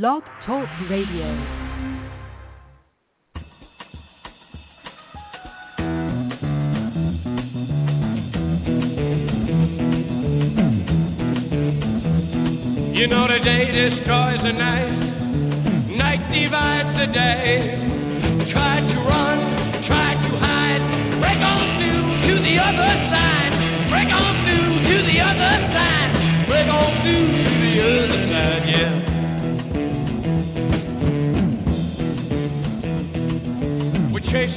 Blog Talk Radio. You know the day destroys the night, night divides the day. Try to run, try to hide, break on through to the other side, break on through to the other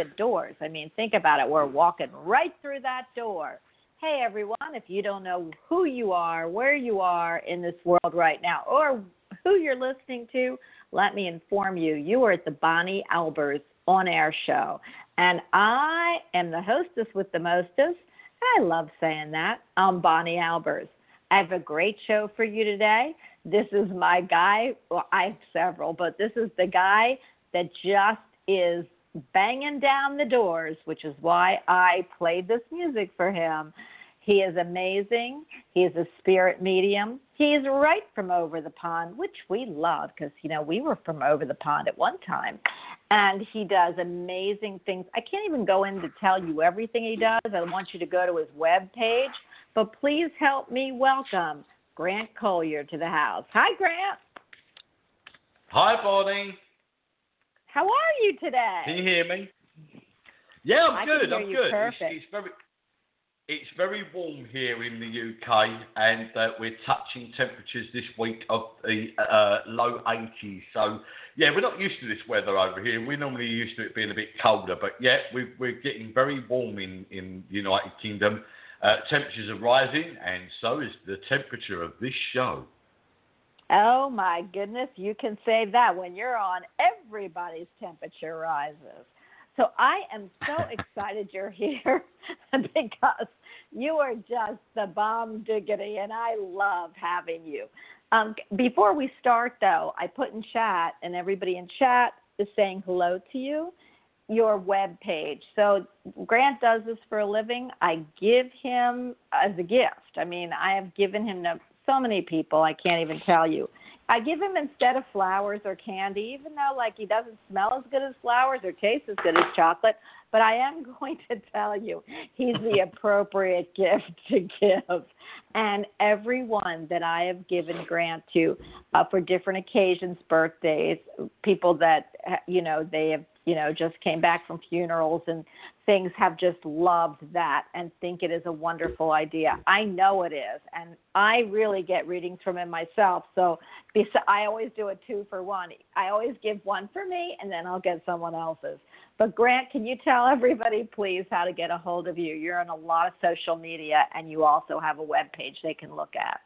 the doors. I mean, think about it. We're walking right through that door. Hey, everyone, if you don't know who you are, where you are in this world right now, or who you're listening to, let me inform you. You are at the Bonnie Albers on air show. And I am the hostess with the mostest. I love saying that. I'm Bonnie Albers. I have a great show for you today. This is my guy. Well, I have several, but this is the guy that just is banging down the doors, which is why I played this music for him. He is amazing. He is a spirit medium. He is right from over the pond, which we love because, you know, we were from over the pond at one time. And he does amazing things. I can't even go in to tell you everything he does. I want you to go to his web page. But please help me welcome Grant Colyer to the house. Hi, Grant. Hi, Bonnie. How are you today? Can you hear me? Yeah, I'm I good. I'm good. It's, it's very, it's very warm here in the UK, and uh, we're touching temperatures this week of the uh, low 80s. So, yeah, we're not used to this weather over here. We're normally used to it being a bit colder, but yeah, we're, we're getting very warm in in the United Kingdom. Uh, temperatures are rising, and so is the temperature of this show. Oh my goodness, you can say that when you're on, everybody's temperature rises. So I am so excited you're here because you are just the bomb diggity, and I love having you. Um, before we start, though, I put in chat, and everybody in chat is saying hello to you. Your web page. So Grant does this for a living. I give him as a gift. I mean, I have given him so many people. I can't even tell you. I give him instead of flowers or candy, even though like he doesn't smell as good as flowers or taste as good as chocolate. But I am going to tell you, he's the appropriate gift to give. And everyone that I have given Grant to uh, for different occasions, birthdays, people that you know they have you know just came back from funerals and things have just loved that and think it is a wonderful idea. I know it is, and I really get readings from him myself. So I always do a two for one. I always give one for me, and then I'll get someone else's. But Grant, can you tell everybody, please, how to get a hold of you? You're on a lot of social media, and you also have a web page they can look at.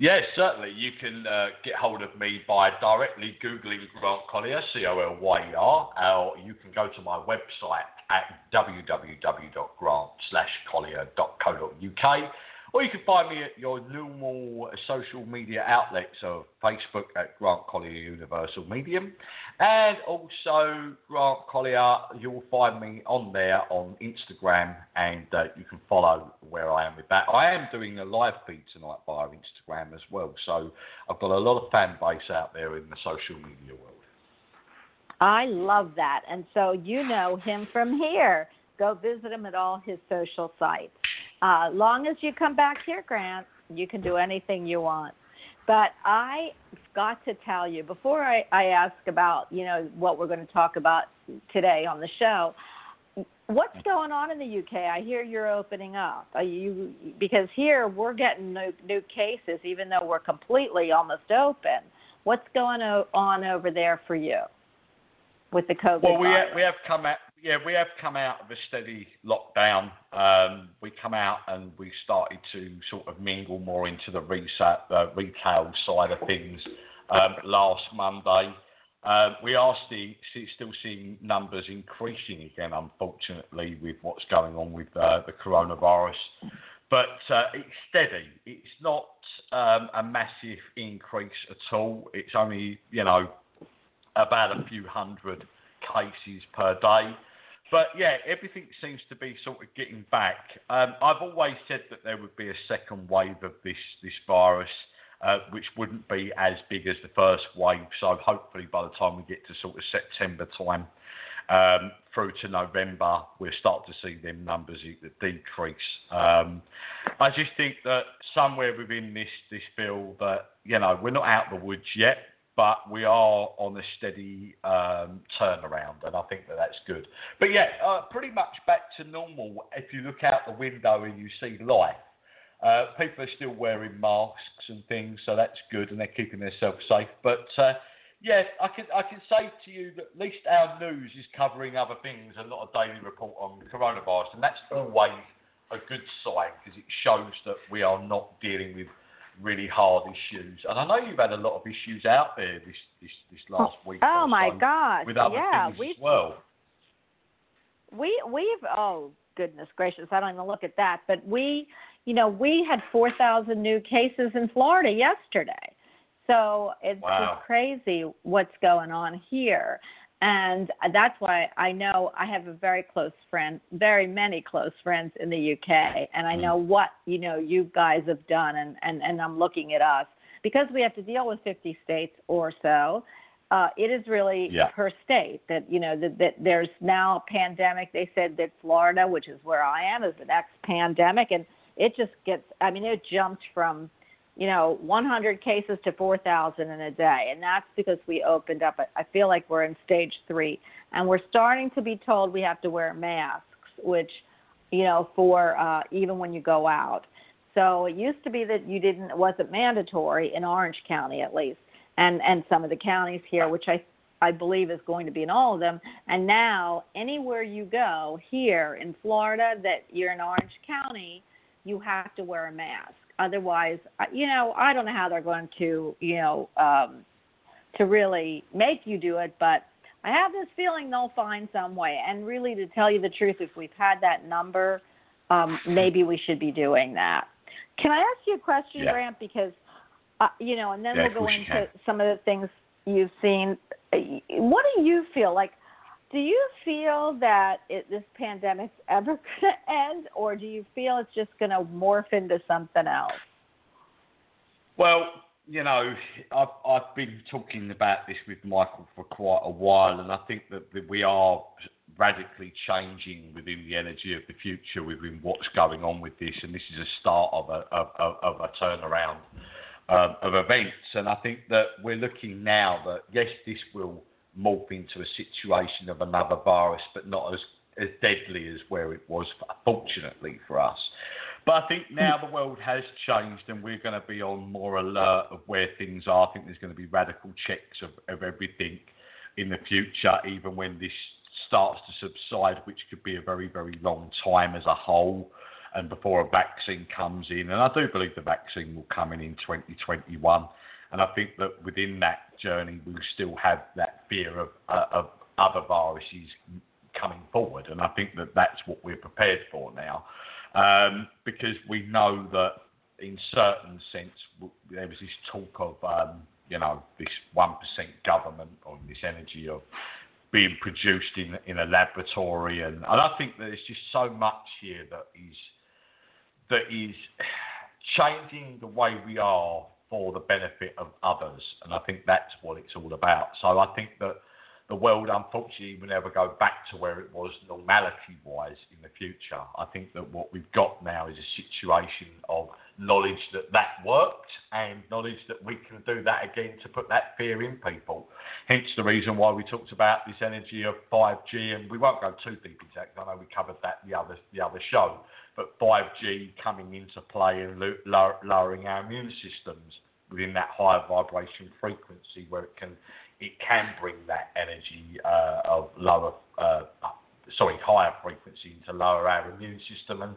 Yes, certainly. You can uh, get hold of me by directly Googling Grant Colyer, C O L Y E R, or you can go to my website at www.grant-colyer.co.uk or you can find me at your normal social media outlets of Facebook at Grant Colyer Universal Medium. And also, Grant Colyer, you'll find me on there on Instagram, and uh, you can follow where I am with that. I am doing a live feed tonight via Instagram as well, so I've got a lot of fan base out there in the social media world. I love that. And so you know him from here. Go visit him at all his social sites. Uh, long as you come back here, Grant, you can do anything you want. But I got to tell you before I, I ask about you know what we're going to talk about today on the show. What's going on in the UK? I hear you're opening up. Are you because here we're getting new, new cases, even though we're completely almost open. What's going on over there for you with the COVID? Well, we have, we have come out yeah, we have come out of a steady lockdown. Um, we come out and we started to sort of mingle more into the retail, uh, retail side of things um, last Monday. Uh, we are still, still seeing numbers increasing again, unfortunately, with what's going on with uh, the coronavirus. But uh, it's steady. It's not um, a massive increase at all. It's only, you know, about a few hundred cases per day. But yeah, everything seems to be sort of getting back. Um, I've always said that there would be a second wave of this this virus, uh, which wouldn't be as big as the first wave. So hopefully, by the time we get to sort of September time um, through to November, we'll start to see them numbers decrease. Um, I just think that somewhere within this this bill that you know we're not out of the woods yet but we are on a steady um, turnaround, and I think that that's good. But yeah, uh, pretty much back to normal. If you look out the window and you see life, uh, people are still wearing masks and things, so that's good, and they're keeping themselves safe. But uh, yeah, I can I can say to you that at least our news is covering other things and not a daily report on coronavirus, and that's always a good sign because it shows that we are not dealing with really hard issues. And I know you've had a lot of issues out there this this, this oh, last week. Oh my so gosh! With other yeah, things we as well. We we've oh goodness gracious, I don't even look at that. But we, you know, we had four thousand new cases in Florida yesterday. So it's wow. just crazy what's going on here. And that's why I know I have a very close friend, very many close friends in the UK, and I Mm. know what you know you guys have done, and and and I'm looking at us because we have to deal with 50 states or so. Uh, it is really Yeah. per state that you know that, that there's now a pandemic. They said that Florida, which is where I am, is the next pandemic, and it just gets. I mean, it jumped from you know 100 cases to 4,000 in a day, and that's because we opened up. I feel like we're in stage three, and we're starting to be told we have to wear masks, which you know for uh, even when you go out. So it used to be that you didn't it wasn't mandatory in Orange County at least, and and some of the counties here, which I I believe is going to be in all of them. And now anywhere you go here in Florida that you're in Orange County, you have to wear a mask. Otherwise, you know, I don't know how they're going to, you know, um, to really make you do it, but I have this feeling they'll find some way. And really, to tell you the truth, if we've had that number, um, maybe we should be doing that. Can I ask you a question, Yeah. Grant? Because, uh, you know, and then Yeah, we'll go into some of the things you've seen. What do you feel like? Do you feel that it, this pandemic's ever going to end, or do you feel it's just going to morph into something else? Well, you know, I've, I've been talking about this with Michael for quite a while, and I think that, we are radically changing within the energy of the future within what's going on with this, and this is a start of a, of, of a turnaround um, of events. And I think that we're looking now that, yes, this will morph into a situation of another virus, but not as as deadly as where it was, fortunately for us. But I think hmm. now the world has changed and we're going to be on more alert of where things are. I think there's going to be radical checks of, of everything in the future, even when this starts to subside, which could be a very, very long time as a whole, and before a vaccine comes in. And I do believe the vaccine will come in in 2021. And I think that within that journey, we'll still have that fear of, uh, of other viruses coming forward. And I think that that's what we're prepared for now. Um, because we know that in certain sense, there was this talk of, um, you know, this 1% government or this energy of being produced in, in a laboratory. And, and I think that there's just so much here that is, that is changing the way we are for the benefit of others. And I think that's what it's all about. So I think that the world, unfortunately, will never go back to where it was normality wise in the future. I think that what we've got now is a situation of knowledge that that worked and knowledge that we can do that again to put that fear in people. Hence the reason why we talked about this energy of 5G, and we won't go too deep into that. I know we covered that the other the other show, but 5G coming into play and lowering our immune systems within that higher vibration frequency where it can it can bring that energy uh, of lower, uh, sorry, higher frequency to lower our immune system and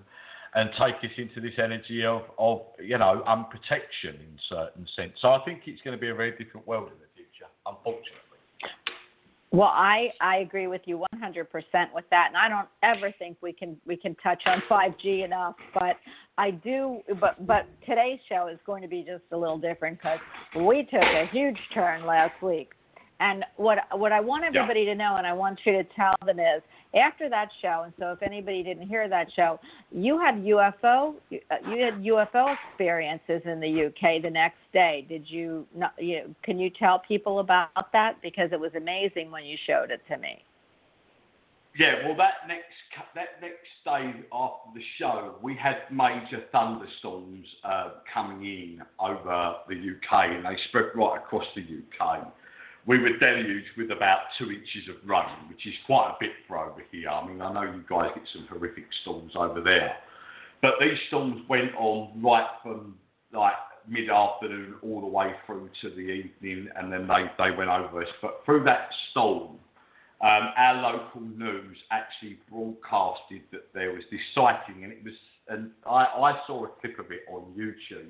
and take us into this energy of, of you know unprotection in certain sense. So I think it's going to be a very different world in the future, unfortunately. Well, I, I agree with you 100% with that, and I don't ever think we can we can touch on 5G enough. But I do. But but today's show is going to be just a little different because we took a huge turn last week and what what I want everybody yeah. to know, and I want you to tell them is after that show. And so, if anybody didn't hear that show, you had UFO you had UFO experiences in the UK the next day. Did you? Not, you can you tell people about that because it was amazing when you showed it to me. Yeah, well, that next that next day after the show, we had major thunderstorms uh, coming in over the UK, and they spread right across the UK we were deluged with about two inches of rain, which is quite a bit for over here. I mean, I know you guys get some horrific storms over there, but these storms went on right from like mid-afternoon all the way through to the evening, and then they, they went over us. But through that storm, um, our local news actually broadcasted that there was this sighting, and it was, and I, I saw a clip of it on YouTube.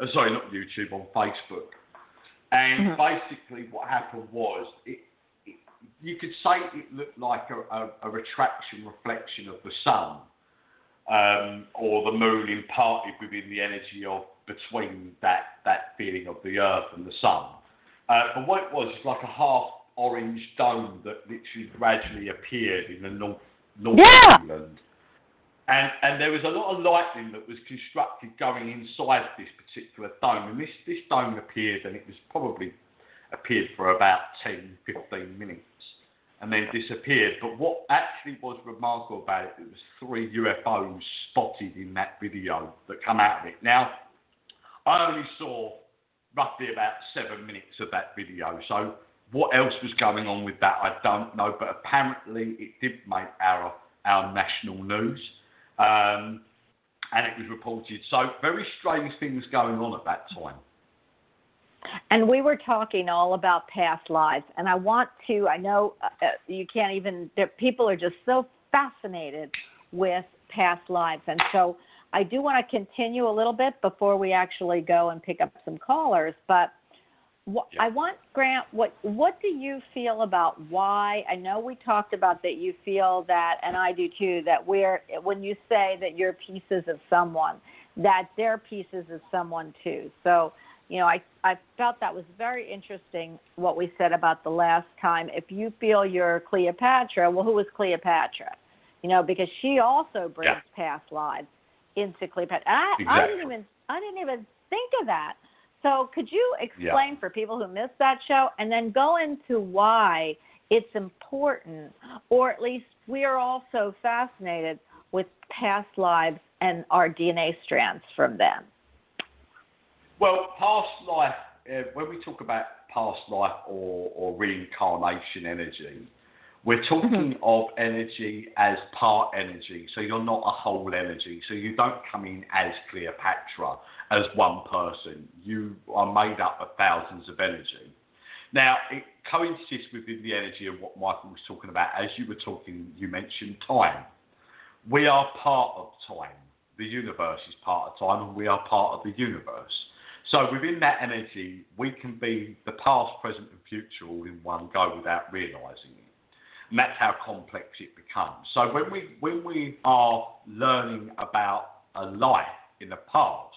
Uh, sorry, not YouTube, on Facebook and mm-hmm. basically, what happened was, it, it, you could say it looked like a, a, a retraction reflection of the sun, um, or the moon imparted within the energy of between that that feeling of the earth and the sun. Uh, but what it was, it's like a half orange dome that literally gradually appeared in the north north yeah. of England. And, and there was a lot of lightning that was constructed going inside this particular dome. And this, this dome appeared, and it was probably appeared for about 10, 15 minutes and then disappeared. But what actually was remarkable about it, it was three UFOs spotted in that video that come out of it. Now, I only saw roughly about seven minutes of that video. So what else was going on with that, I don't know. But apparently, it did make our our national news. Um, and it was reported. So very strange things going on at that time. And we were talking all about past lives, and I want to. I know uh, uh you can't even. People are just so fascinated with past lives, and so I do want to continue a little bit before we actually go and pick up some callers. But what, I want Grant. What what do you feel about why? I know we talked about that. You feel that, and I do too. That we're when you say that you're pieces of someone, that they're pieces of someone too. So you know, I I felt that was very interesting what we said about the last time. If you feel you're Cleopatra, well, who was Cleopatra? You know, because she also brings yeah. past lives into Cleopatra. I, exactly. I didn't even I didn't even think of that so, could you explain yeah. for people who missed that show and then go into why it's important, or at least we are all so fascinated with past lives and our DNA strands from them? Well, past life, uh, when we talk about past life or, or reincarnation energy. We're talking of energy as part energy, so you're not a whole energy. So you don't come in as Cleopatra, as one person. You are made up of thousands of energy. Now, it coincides within the energy of what Michael was talking about. As you were talking, you mentioned time. We are part of time. The universe is part of time, and we are part of the universe. So within that energy, we can be the past, present, and future all in one go without realizing it. And that's how complex it becomes. So when we when we are learning about a life in the past,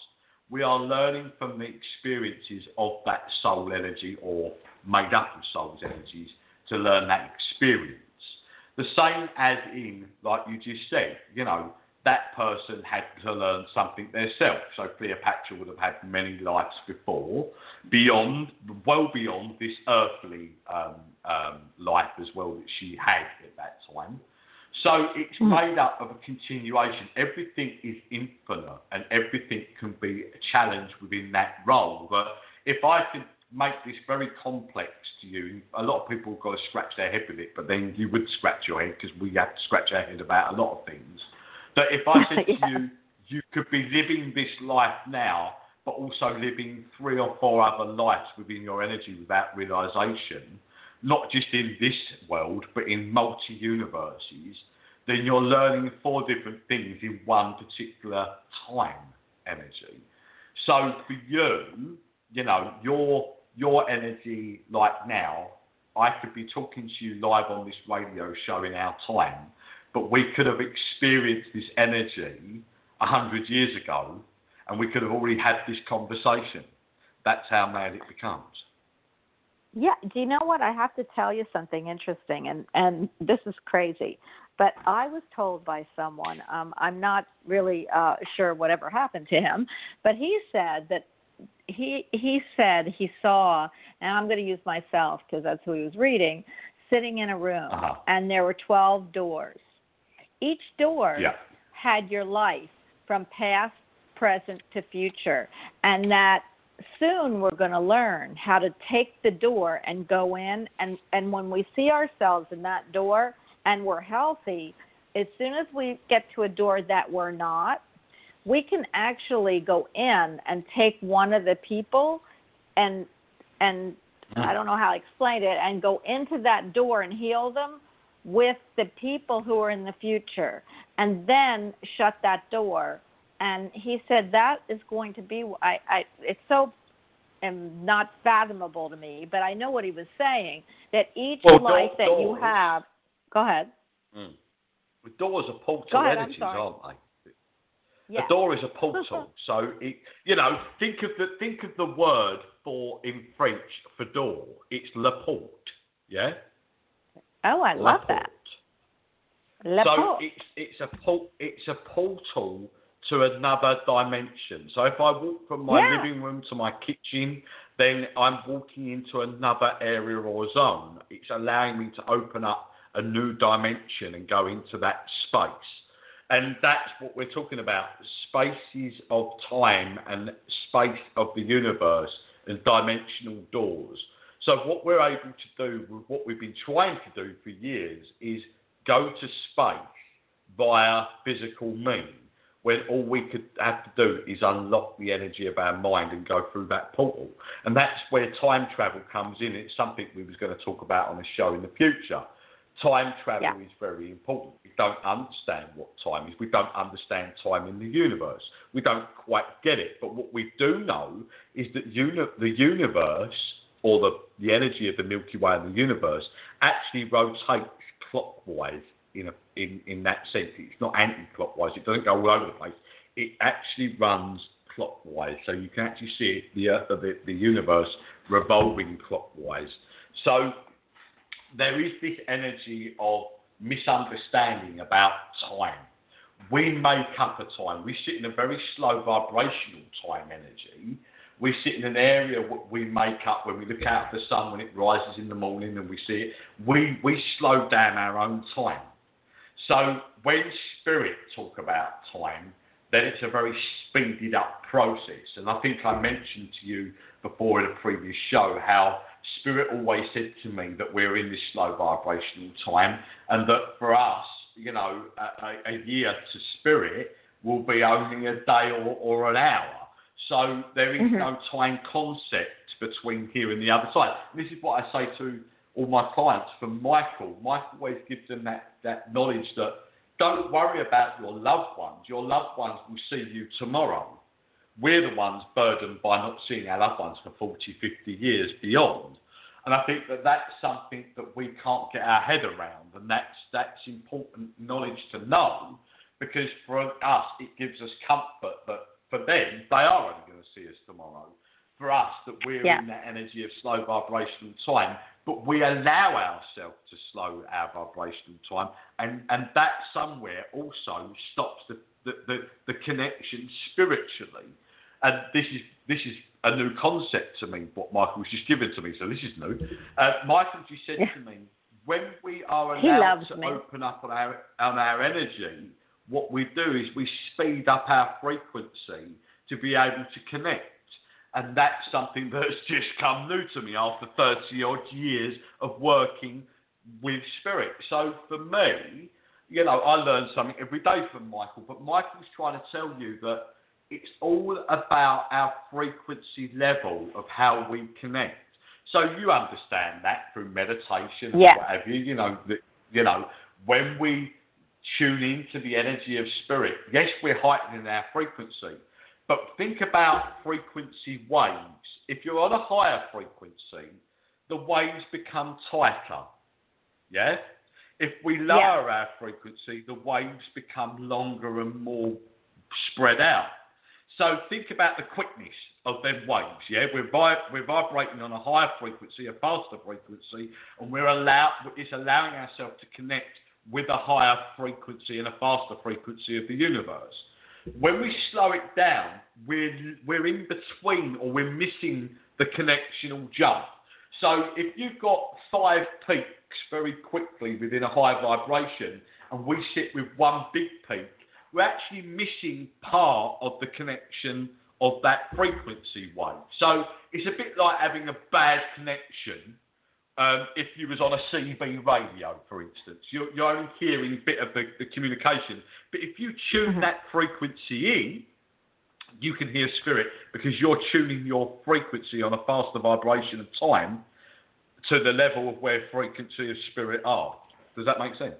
we are learning from the experiences of that soul energy or made up of soul's energies to learn that experience. The same as in, like you just said, you know, that person had to learn something themselves. So Cleopatra would have had many lives before, beyond, well beyond this earthly um, um, life as well that she had at that time. So it's Mm. made up of a continuation. Everything is infinite and everything can be a challenge within that role. But if I could make this very complex to you, a lot of people have got to scratch their head with it, but then you would scratch your head because we have to scratch our head about a lot of things. But if I said Yeah. to you, you could be living this life now, but also living three or four other lives within your energy without realization, not just in this world, but in multi universes, then you're learning four different things in one particular time energy. So for you, you know, your your energy like now, I could be talking to you live on this radio show in our time, but we could have experienced this energy a hundred years ago, and we could have already had this conversation. That's how mad it becomes. Yeah, do you know what? I have to tell you something interesting, and and this is crazy, but I was told by someone. Um, I'm not really uh, sure whatever happened to him, but he said that he he said he saw, and I'm going to use myself because that's who he was reading, sitting in a room, Uh-huh. and there were 12 doors. Each door Yeah. had your life from past, present to future, and that soon we're going to learn how to take the door and go in and and when we see ourselves in that door and we're healthy as soon as we get to a door that we're not we can actually go in and take one of the people and and I don't know how to explain it and go into that door and heal them with the people who are in the future and then shut that door and he said that is going to be I, I it's so um, not fathomable to me but I know what he was saying that each Well, life that you have go ahead The doors are portal ahead, energies, aren't they? yeah A door is a portal. so it, you know, think of the think of the word for in French for door. It's la porte. Yeah. oh I La love that. La so porte. it's it's a port it's a portal to another dimension. So if I walk from my Yeah. living room to my kitchen, then I'm walking into another area or zone. It's allowing me to open up a new dimension and go into that space. And that's what we're talking about spaces of time and space of the universe and dimensional doors. So, what we're able to do with what we've been trying to do for years is go to space via physical means, when all we could have to do is unlock the energy of our mind and go through that portal. And that's where time travel comes in. It's something we was going to talk about on a show in the future. Time travel Yeah. is very important. We don't understand what time is. We don't understand time in the universe. We don't quite get it. But what we do know is that uni- the universe, or the, the energy of the Milky Way and the universe, actually rotates clockwise in, a, in, in that sense. It's not anti-clockwise. It doesn't go all over the place. It actually runs clockwise. So you can actually see the, Earth, the, the universe revolving clockwise. So there is this energy of misunderstanding about time. We make up a time. We sit in a very slow vibrational time energy. We sit in an area we make up when we look out at the sun when it rises in the morning and we see it. We, we slow down our own time. So when spirit talk about time, then it's a very speeded up process. And I think I mentioned to you before in a previous show how Spirit always said to me that we're in this slow vibrational time, and that for us, you know, a, a, year to Spirit will be only a day or, or an hour. So there is Mhm. no time concept between here and the other side. And this is what I say to all my clients from Michael. Michael always gives them that, that knowledge that don't worry about your loved ones. Your loved ones will see you tomorrow. We're the ones burdened by not seeing our loved ones for 40, 50 years beyond. And I think that that's something that we can't get our head around, and that's that's important knowledge to know, because for us it gives us comfort that for them they are only going to see us tomorrow. For us that we're Yeah. in that energy of slow vibrational time, but we allow ourselves to slow our vibrational time, and and that somewhere also stops the the, the, the connection spiritually. And this is this is a new concept to me. What Michael's just given to me, so this is new. Uh, Michael just said to me, when we are allowed to me. open up on our on our energy, what we do is we speed up our frequency to be able to connect. And that's something that's just come new to me after 30 odd years of working with spirit. So for me, you know, I learn something every day from Michael, but Michael's trying to tell you that it's all about our frequency level of how we connect. So you understand that through meditation and Yeah. what have you, you know, that, you know, when we tune into the energy of spirit, yes, we're heightening our frequency, but think about frequency waves. If you're on a higher frequency, the waves become tighter. Yeah? If we lower our frequency, the waves become longer and more spread out. So think about the quickness of them waves. Yeah, we're vi- we're vibrating on a higher frequency, a faster frequency, and we're allow it's allowing ourselves to connect with a higher frequency and a faster frequency of the universe. When we slow it down, we're we're in between or we're missing the connectional jump. So if you've got five peaks very quickly within a high vibration, and we sit with one big peak, we're actually missing part of the connection of that frequency wave. So it's a bit like having a bad connection um, if you was on a CB radio, for instance. You're, you're only hearing a bit of the, the communication. But if you tune Mhm. that frequency in, you can hear spirit because you're tuning your frequency on a faster vibration of time to the level of where frequency of spirit are. Does that make sense?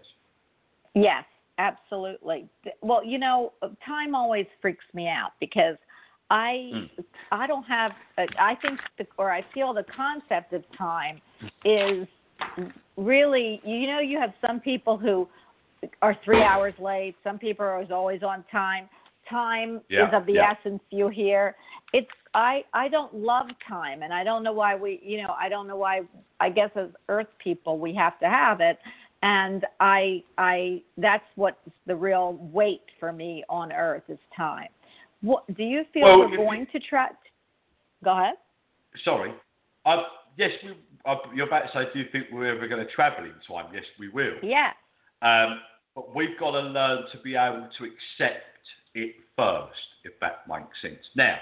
Yes, absolutely. Well, you know, time always freaks me out because I Mm. I don't have uh, I think the, or I feel the concept of time is really you know you have some people who are 3 hours late, some people are always on time. Time Yeah, is of the yeah. essence you hear. It's I I don't love time and I don't know why we you know I don't know why I guess as earth people we have to have it and I I that's what's the real weight for me on earth is time. What do you feel Well, we're you- going to try? Go ahead. Sorry. Uh, yes, we, uh, you're about to say, do you think we're ever going to travel in time? Yes, we will. Yeah. Um, but we've got to learn to be able to accept it first, if that makes sense. Now,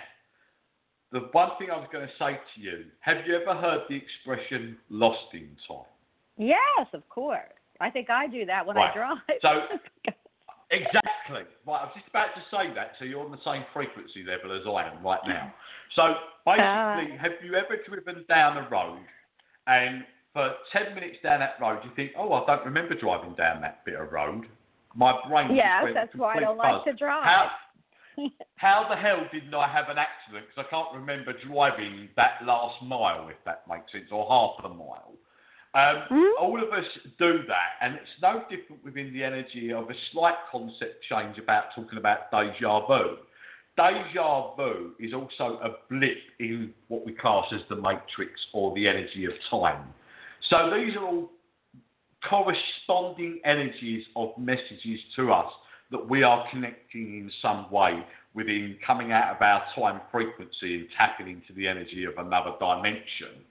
the one thing I was going to say to you, have you ever heard the expression lost in time? Yes, of course. I think I do that when Right. I drive. So- Exactly. Right, I was just about to say that, so you're on the same frequency level as I am right now. So basically, ah. have you ever driven down a road and for 10 minutes down that road you think, oh, I don't remember driving down that bit of road? My brain yes, went that's why I don't like to drive. How, how the hell didn't I have an accident? Because I can't remember driving that last mile, if that makes sense, or half a mile. Um, Mhm. All of us do that, and it's no different within the energy of a slight concept change about talking about deja vu. Deja vu is also a blip in what we class as the matrix or the energy of time. So these are all corresponding energies of messages to us that we are connecting in some way within coming out of our time frequency and tapping into the energy of another dimension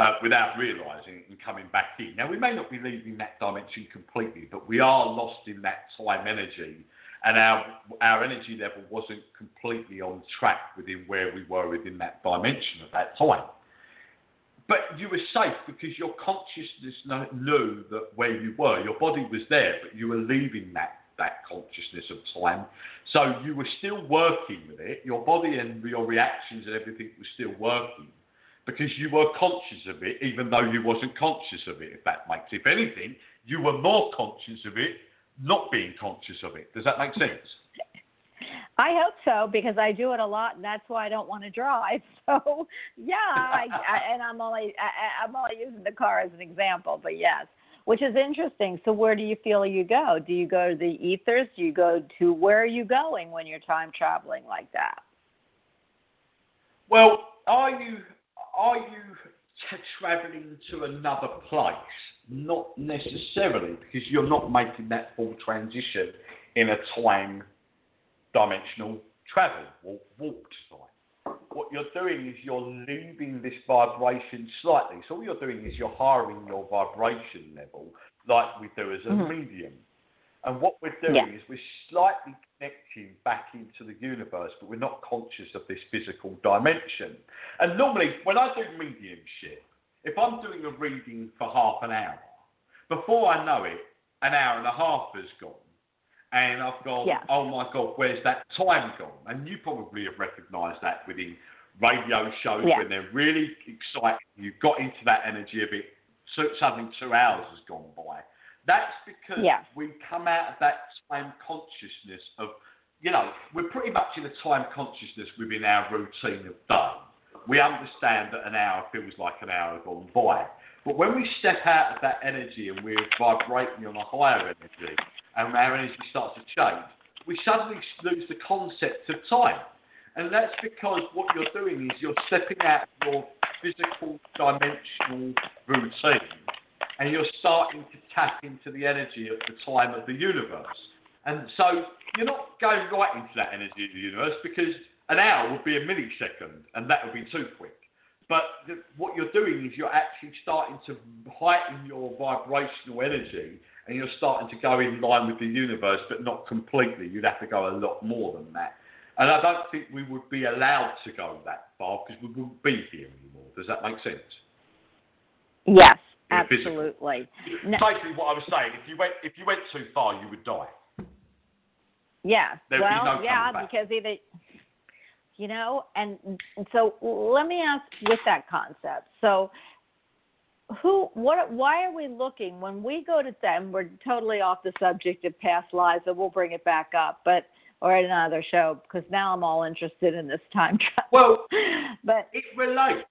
uh, without realizing and coming back in. Now, we may not be leaving that dimension completely, but we are lost in that time energy, and our our energy level wasn't completely on track within where we were within that dimension at that time. but you were safe because your consciousness knew that where you were, your body was there, but you were leaving that that consciousness of time. So you were still working with it. Your body and your reactions and everything was still working because you were conscious of it, even though you wasn't conscious of it. If that makes, if anything, you were more conscious of it, not being conscious of it. Does that make sense? I hope so because I do it a lot, and that's why I don't want to drive. So yeah, I, I, and I'm only I, I'm only using the car as an example, but yes, which is interesting. So where do you feel you go? Do you go to the ethers? Do you go to where are you going when you're time traveling like that? Well, are you are you traveling to another place? Not necessarily, because you're not making that full transition in a time dimensional travel or warped time. What you're doing is you're leaving this vibration slightly. So all you're doing is you're hiring your vibration level like we do as a Mhm. medium. And what we're doing Yeah. is we're slightly connecting back into the universe, but we're not conscious of this physical dimension. And normally, when I do mediumship, if I'm doing a reading for half an hour, before I know it, an hour and a half has gone. And I've gone, Yeah. oh my God, where's that time gone? And you probably have recognised that within radio shows Yeah. when they're really exciting. You've got into that energy of it, so suddenly two hours has gone by. That's because Yeah. we come out of that time consciousness of, you know, we're pretty much in a time consciousness within our routine of day. We understand that an hour feels like an hour gone by. But when we step out of that energy and we're vibrating on a higher energy and our energy starts to change, we suddenly lose the concept of time. And that's because what you're doing is you're stepping out of your physical dimensional routine and you're starting to tap into the energy of the time of the universe. And so you're not going right into that energy of the universe because an hour would be a millisecond and that would be too quick. But what you're doing is you're actually starting to heighten your vibrational energy and you're starting to go in line with the universe, but not completely. You'd have to go a lot more than that. And I don't think we would be allowed to go that far because we wouldn't be here anymore. Does that make sense? Yes, absolutely. No, Basically, what I was saying, if you went if you went too far, you would die. yeah. There'd be well, no yeah, because either you know, and and so let me ask with that concept. So who what why are we looking when we go to them we're totally off the subject of past lives and we'll bring it back up but or at another show because now i'm all interested in this time travel Well, but it relates.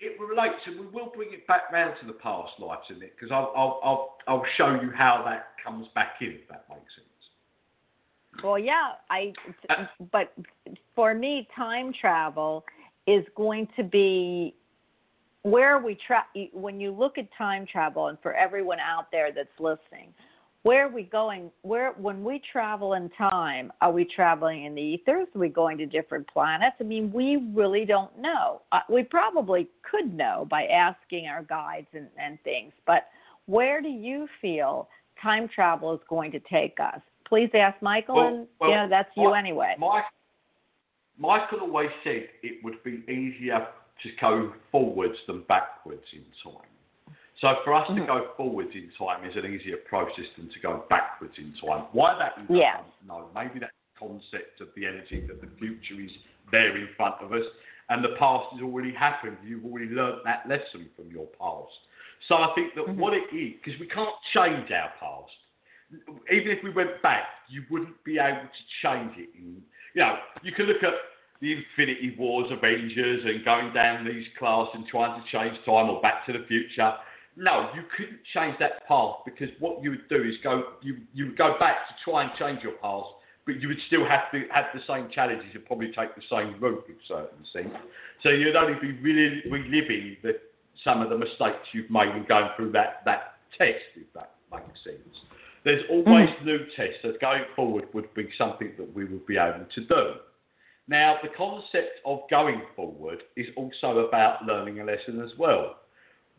It relates, and we will bring it back round to the past lives in it because I'll, I'll I'll I'll show you how that comes back in if that makes sense. Well, yeah, I. Uh, But for me, time travel is going to be where we tra- When you look at time travel, and for everyone out there that's listening, where are we going? Where when we travel in time, are we traveling in the ethers? Are we going to different planets? I mean, we really don't know. Uh, we probably could know by asking our guides and, and things, but where do you feel time travel is going to take us? Please ask Michael, Well- and well, yeah, that's you anyway. Mike, Michael always said it would be easier to go forwards than backwards in time. So for us to go forwards in time is an easier process than to go backwards in time. Why that is, Yeah. Know. Maybe that concept of the energy that the future is there in front of us and the past has already happened. You've already learnt that lesson from your past. So I think that Mhm. what it is, because we can't change our past. Even if we went back, you wouldn't be able to change it. In, you know, you can look at the Infinity Wars, Avengers, and going down these class and trying to change time or Back to the Future. No, you couldn't change that path because what you would do is go, you you would go back to try and change your past, but you would still have to have the same challenges and probably take the same route in certain sense. So you'd only be really reliving the, some of the mistakes you've made in going through that that test, if that makes sense. There's mm. always new tests, so going forward would be something that we would be able to do. Now, the concept of going forward is also about learning a lesson as well.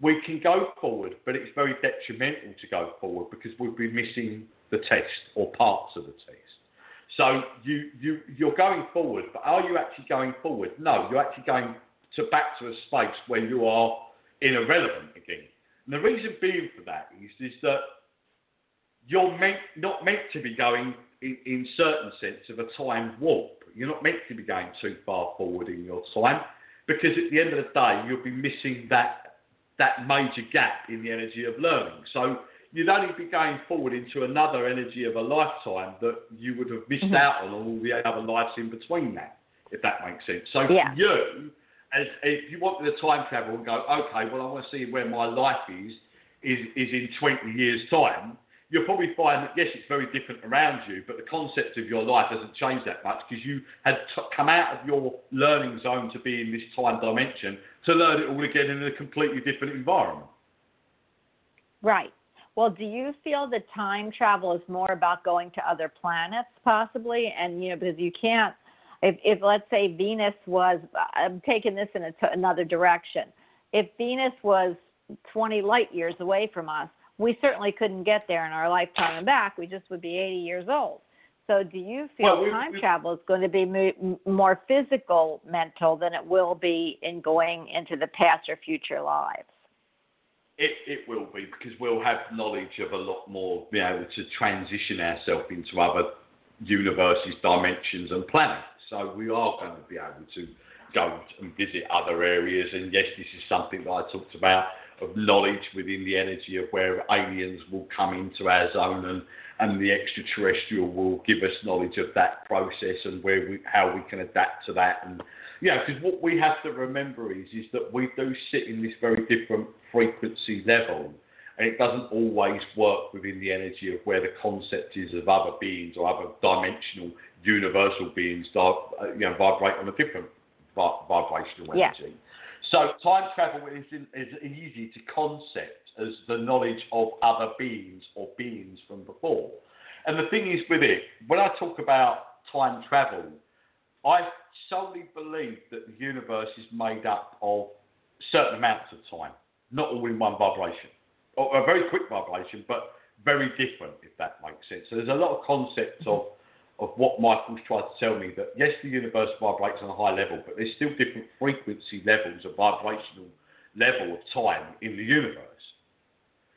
We can go forward, but it's very detrimental to go forward because we'll be missing the test or parts of the test. So you, you, you're going forward, but are you actually going forward? No, you're actually going to back to a space where you are irrelevant again. And the reason being for that is, is that you're meant, not meant to be going in, in certain sense of a time warp. You're not meant to be going too far forward in your time because at the end of the day you'll be missing that that major gap in the energy of learning. So you'd only be going forward into another energy of a lifetime that you would have missed Mhm. out on all the other lives in between that, if that makes sense. So Yeah. for you, as if you wanted to time travel and go, okay, well I want to see where my life is, is is in 20 years' time, you'll probably find that yes, it's very different around you, but the concept of your life hasn't changed that much because you had t- come out of your learning zone to be in this time dimension to learn it all again in a completely different environment. Right. Well, do you feel that time travel is more about going to other planets, possibly? And you know, because you can't, if, if let's say Venus was, I'm taking this in a t- another direction. If Venus was 20 light years away from us, we certainly couldn't get there in our lifetime and back. We just would be 80 years old. So, do you feel Well, we- time we- travel is going to be mo- more physical, mental than it will be in going into the past or future lives? It, it will be because we'll have knowledge of a lot more, be able to transition ourselves into other universes, dimensions, and planets. So we are going to be able to go and visit other areas. And yes, this is something that I talked about of knowledge within the energy of where aliens will come into our zone and, and the extraterrestrial will give us knowledge of that process and where we, how we can adapt to that. And yeah, because what we have to remember is is that we do sit in this very different frequency level, and it doesn't always work within the energy of where the concept is of other beings or other dimensional, universal beings, di- uh, you know, vibrate on a different vi- vibrational Yeah. So time travel is easy to concept as the knowledge of other beings or beings from before. And the thing is with it, when I talk about time travel, I solely believe that the universe is made up of certain amounts of time, not all in one vibration, or a very quick vibration, but very different, if that makes sense. So there's a lot of concepts of of what Michael's tried to tell me that yes, the universe vibrates on a high level, but there's still different frequency levels of vibrational level of time in the universe.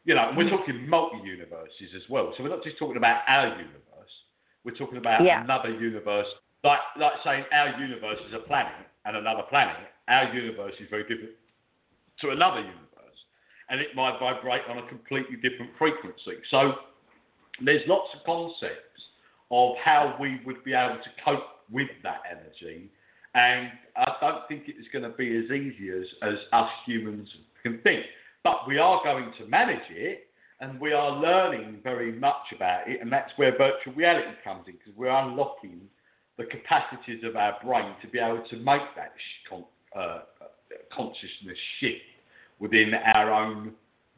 You know, and we're mm-hmm. talking multi-universes as well. So we're not just talking about our universe. We're talking about Yeah. another universe. Like, like saying our universe is a planet and another planet. Our universe is very different to another universe, and it might vibrate on a completely different frequency. So there's lots of concepts of how we would be able to cope with that energy. And I don't think it's going to be as easy as, as us humans can think. But we are going to manage it and we are learning very much about it. And that's where virtual reality comes in because we're unlocking the capacities of our brain to be able to make that con- uh, consciousness shift within our own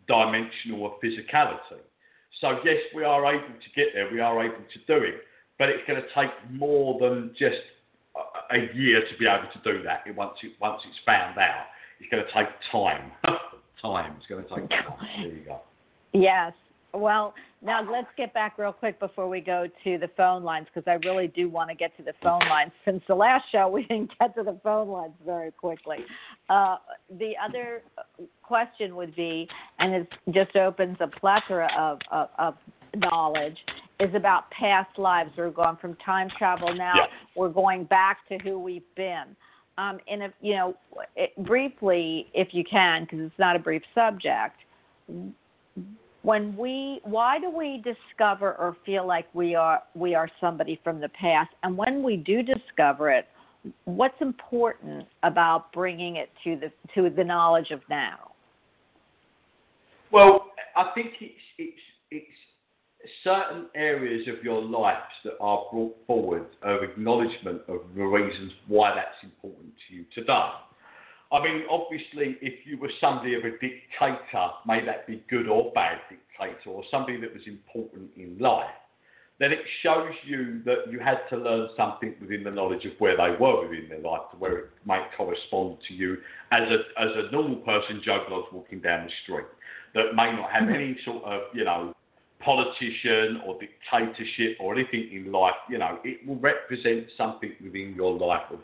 dimensional physicality. So yes, we are able to get there. We are able to do it, but it's going to take more than just a, year to be able to do that. It, once it once it's found out, it's going to take time. time. It's going to take time. There you go. Yes. Well, now let's get back real quick before we go to the phone lines because I really do want to get to the phone lines. Since the last show, we didn't get to the phone lines very quickly. Uh, the other question would be, and it just opens a plethora of, of, of knowledge, is about past lives. We're going from time travel now. Yeah. We're going back to who we've been. Um, and if you know, it, briefly, if you can, because it's not a brief subject when we why do we discover or feel like we are we are somebody from the past and when we do discover it what's important about bringing it to the to the knowledge of now Well, I think it's it's it's certain areas of your lives that are brought forward of acknowledgement of the reasons why that's important to you today. I mean, obviously, if you were somebody of a dictator, may that be good or bad dictator, or somebody that was important in life, then it shows you that you had to learn something within the knowledge of where they were within their life to where it might correspond to you as a as a normal person, Joe walking down the street, that may not have any sort of, you know, politician or dictatorship or anything in life, you know, it will represent something within your life of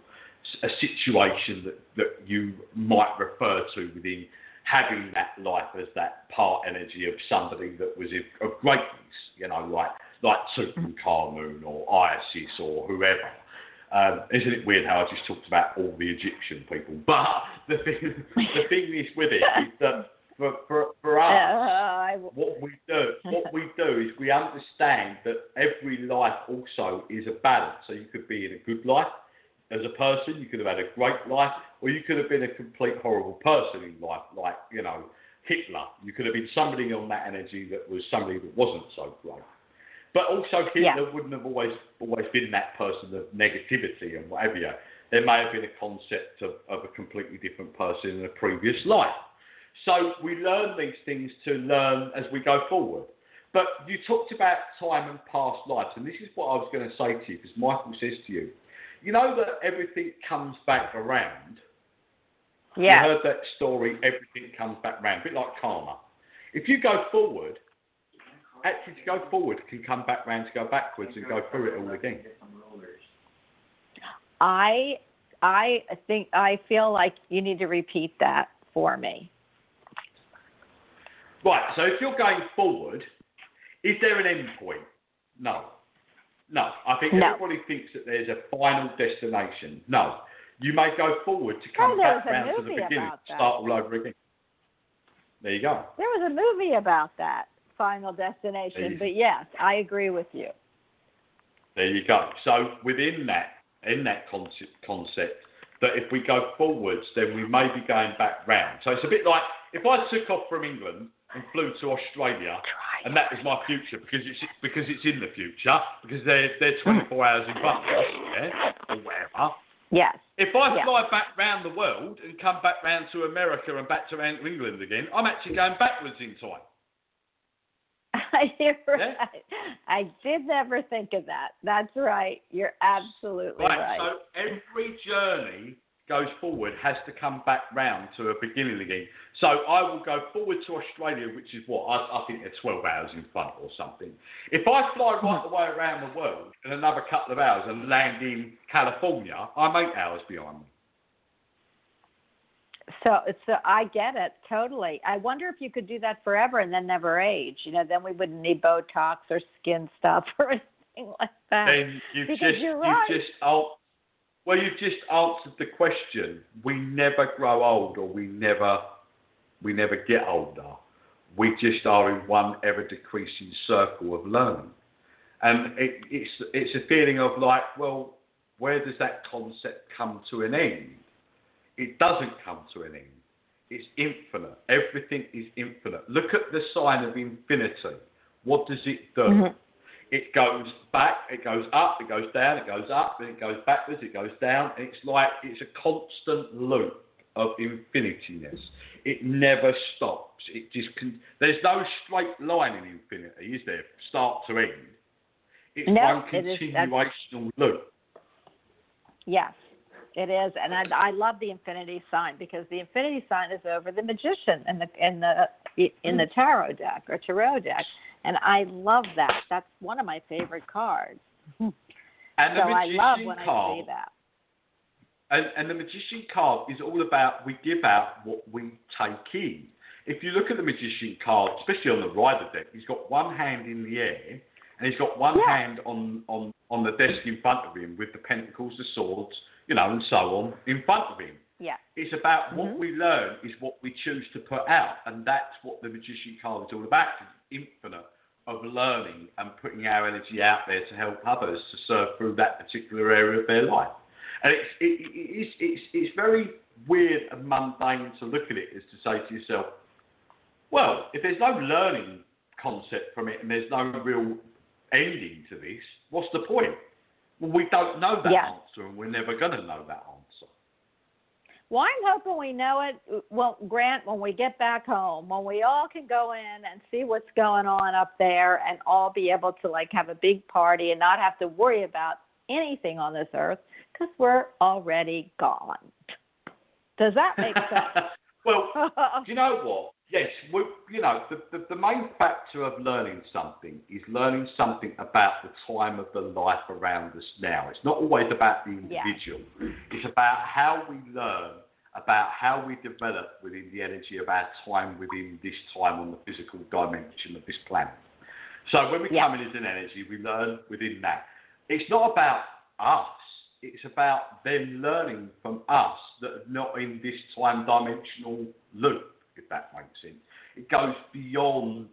a situation that, that you might refer to within having that life as that part energy of somebody that was of greatness, you know, like like Tutankhamun or Isis or whoever. Um, isn't it weird how I just talked about all the Egyptian people? But the thing, the thing is with it is that for, for, for us, Uh, what we do, what we do is we understand that every life also is a balance. So you could be in a good life as a person, you could have had a great life, or you could have been a complete horrible person in life, like you know Hitler. You could have been somebody on that energy that was somebody that wasn't so great. But also Hitler Yeah. wouldn't have always always been that person of negativity and whatever. you. There may have been a concept of, of a completely different person in a previous life. So we learn these things to learn as we go forward. But you talked about time and past lives, and this is what I was going to say to you, because Michael says to you, you know that everything comes back around. Yeah. You heard that story, everything comes back around, a bit like karma. If you go forward, actually to go forward can come back round to go backwards and go through it all again. I I think I feel like you need to repeat that for me. Right, so if you're going forward, is there an end point? No. No. I think No. everybody thinks that there's a final destination. No. You may go forward to come Oh, back round to the beginning, start all over again. There you go. There was a movie about that, Final Destination. Easy. But yes, I agree with you. There you go. So within that, in that concept, concept, that if we go forwards, then we may be going back round. So it's a bit like if I took off from England and flew to Australia, and that is my future because it's because it's in the future because they're they're 24 hmm. hours in front of us, yeah, or whatever. Yes. If I Yeah. fly back round the world and come back round to America and back to England again, I'm actually going backwards in time. You're Yeah. right. I did never think of that. That's right. You're absolutely Right. right. So every journey goes forward has to come back round to a beginning again. So I will go forward to Australia, which is what I, I think they're 12 hours in front or something. If I fly right hmm. the way around the world in another couple of hours and land in California, I'm eight hours behind them. So, so I get it totally. I wonder if you could do that forever and then never age. You know, then we wouldn't need Botox or skin stuff or anything like that. Then you've Because just you're right. you've just al- well you've just answered the question. We never grow old, or we never we never get older. We just are in one ever decreasing circle of learning, and it, it's it's a feeling of like, well, where does that concept come to an end? It doesn't come to an end. It's infinite. Everything is infinite. Look at the sign of infinity. What does it do? Mhm. It goes back, it goes up, it goes down, it goes up, then it goes backwards, it goes down. It's like it's a constant loop of infinityness. It never stops. It just can. There's no straight line in infinity, is there? Start to end. It's No, one it is- loop. Yes, it is, and I, I love the infinity sign because the infinity sign is over the magician in the in the in the hmm. tarot deck or tarot deck, and I love that. That's one of my favorite cards. And so the I magician love when card. I see that. And, and the magician card is all about we give out what we take in. If you look at the magician card, especially on the rider deck, he's got one hand in the air and he's got one Yeah. hand on, on, on the desk in front of him with the pentacles, the swords, you know, and so on in front of him. Yeah. It's about Mhm. what we learn is what we choose to put out, and that's what the magician card is all about. It's infinite of learning and putting our energy out there to help others to serve through that particular area of their life. And it's it, it, it's, it's it's very weird and mundane to look at it, is to say to yourself, well, if there's no learning concept from it and there's no real ending to this, what's the point? Well, we don't know that Yeah. answer, and we're never going to know that answer. Well, I'm hoping we know it. Well, Grant, when we get back home, when we all can go in and see what's going on up there, and all be able to like have a big party and not have to worry about anything on this earth because we're already gone. Does that make sense? well, do you know what? Yes, we, you know, the, the, the main factor of learning something is learning something about the time of the life around us now. It's not always about the Yeah. individual. It's about how we learn about how we develop within the energy of our time within this time on the physical dimension of this planet. So when we Yeah. come in as an energy, we learn within that. It's not about us. It's about them learning from us that are not in this time dimensional loop, if that makes sense. It goes beyond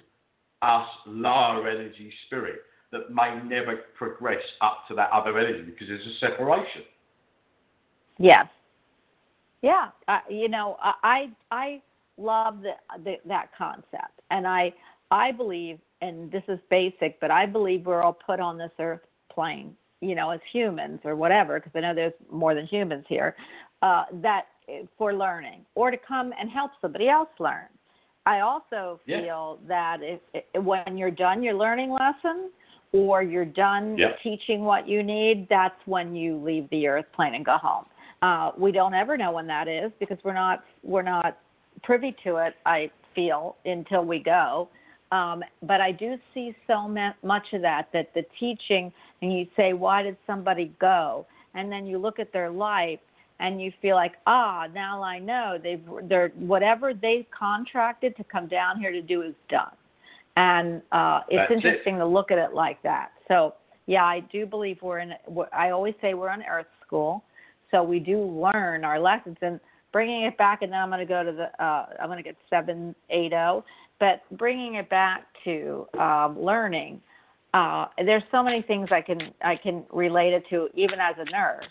us lower energy spirit that may never progress up to that other energy because there's a separation. Yes. Yeah. Uh, you know, I I I love the, the that concept, and I I believe, and this is basic, but I believe we're all put on this earth plane, you know, as humans or whatever, because I know there's more than humans here, uh, that for learning or to come and help somebody else learn. I also Yeah. feel that if, if when you're done your learning lesson or you're done Yeah. teaching what you need, that's when you leave the earth plane and go home. Uh, we don't ever know when that is because we're not we're not privy to it. I feel until we go. Um, but I do see so much of that that the teaching, and you say, why did somebody go? And then you look at their life and you feel like, ah, now I know they've they're whatever they contracted to come down here to do is done. And uh, it's That's it. interesting to look at it like that. So yeah, I do believe we're in. I always say we're in Earth School, so we do learn our lessons and bringing it back. And then I'm going to go to the. Uh, I'm going to get seven eight zero, but bringing it back to um, learning. Uh, there's so many things I can I can relate it to, even as a nurse.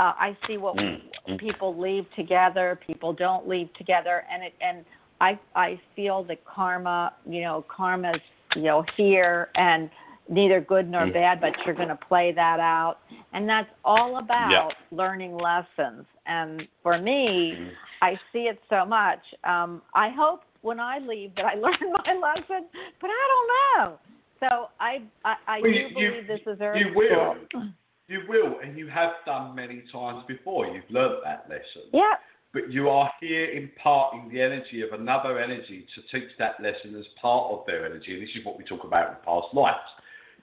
Uh, I see what Mm, mm. people leave together, people don't leave together, and it and I I feel that karma, you know, karma's you know here and neither good nor Mm. bad, but you're going to play that out, and that's all about Yeah. learning lessons. And for me, Mm. I see it so much. Um, I hope when I leave that I learn my lesson, but I don't know. So I I, I Well, do you- you- believe this is Earth you will. School. You will, and you have done many times before. You've learnt that lesson. Yeah, But you are here imparting the energy of another energy to teach that lesson as part of their energy. And this is what we talk about in past lives.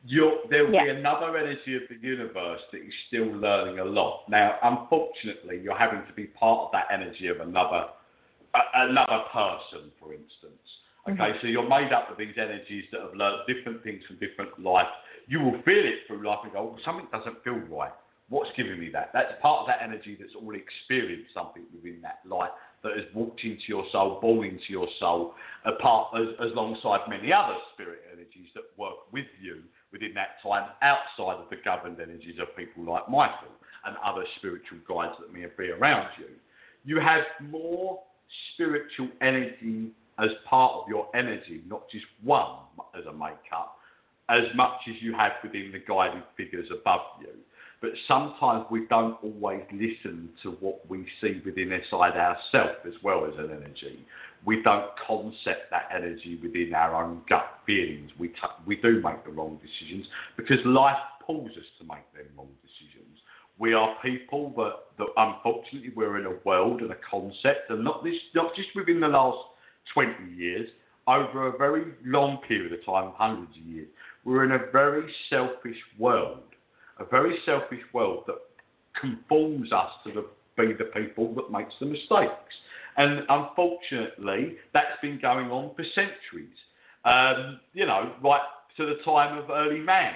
You're, there will be another energy of the universe that is still learning a lot. Now, unfortunately, you're having to be part of that energy of another another person, for instance. Okay, mm-hmm. so you're made up of these energies that have learned different things from different life. You will feel it through life and go, well, something doesn't feel right. What's giving me that? That's part of that energy that's already experienced something within that life that has walked into your soul, born into your soul, apart as, as alongside many other spirit energies that work with you within that time outside of the governed energies of people like Michael and other spiritual guides that may be around you. You have more spiritual energy as part of your energy, not just one as a makeup, as much as you have within the guided figures above you. But sometimes we don't always listen to what we see within inside ourselves as well as an energy. We don't concept that energy within our own gut feelings. We, t- we do make the wrong decisions because life pulls us to make them wrong decisions. We are people that, that unfortunately we're in a world and a concept, and not this, not just within the last 20 years, over a very long period of time, hundreds of years, we're in a very selfish world, a very selfish world that conforms us to the, be the people that makes the mistakes. And unfortunately, that's been going on for centuries. Um, you know, right to the time of early man.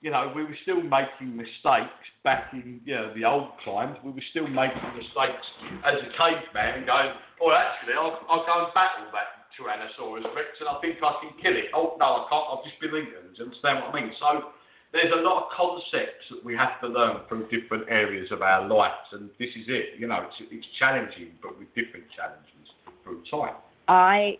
You know, we were still making mistakes back in, you know, the old times. We were still making mistakes as a caveman going, oh, actually, I'll, I'll go and battle that Tyrannosaurus Rex and I think I can kill it. Oh, no, I can't. I'll just be Lincoln. Do you understand what I mean? So there's a lot of concepts that we have to learn from different areas of our lives. And this is it. You know, it's, it's challenging, but with different challenges through time. I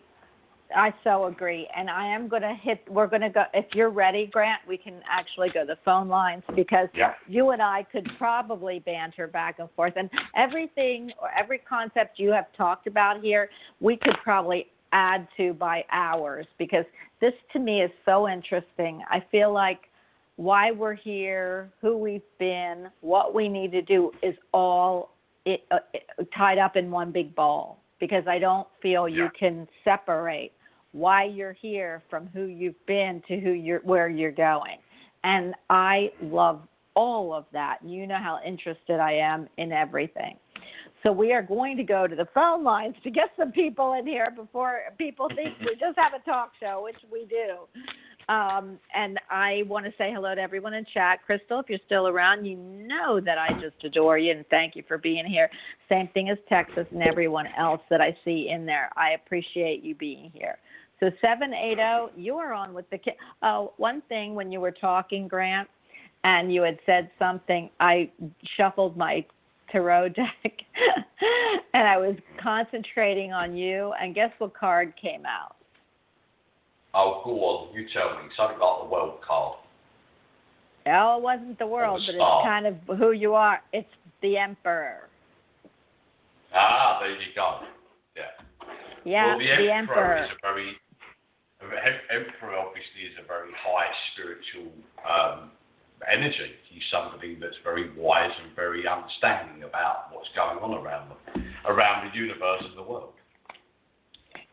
I so agree, and I am going to hit. We're going to go. If you're ready, Grant, we can actually go to the phone lines because Yeah. you and I could probably banter back and forth, and everything or every concept you have talked about here, we could probably add to by hours because this to me is so interesting. I feel like why we're here, who we've been, what we need to do is all it, uh, it, tied up in one big ball because I don't feel you can separate why you're here from who you've been to who you're where you're going. And I love all of that. You know how interested I am in everything. So we are going to go to the phone lines to get some people in here before people think we just have a talk show, which we do. Um, and I want to say hello to everyone in chat. Crystal, if you're still around, you know that I just adore you and thank you for being here. Same thing as Texas and everyone else that I see in there. I appreciate you being here. So 780, you are on with the. kid. Oh, one thing when you were talking, Grant, and you had said something, I shuffled my tarot deck and I was concentrating on you, and guess what card came out? Oh, go on, you tell me. Something like the world card. Oh, it wasn't the world, the but it's kind of who you are. It's the Emperor. Ah, there you go. Yeah. Yeah, well, the, the emperor, Emperor. is a very emperor obviously is a very high spiritual um, energy. He's somebody that's very wise and very understanding about what's going on around them, around the universe and the world.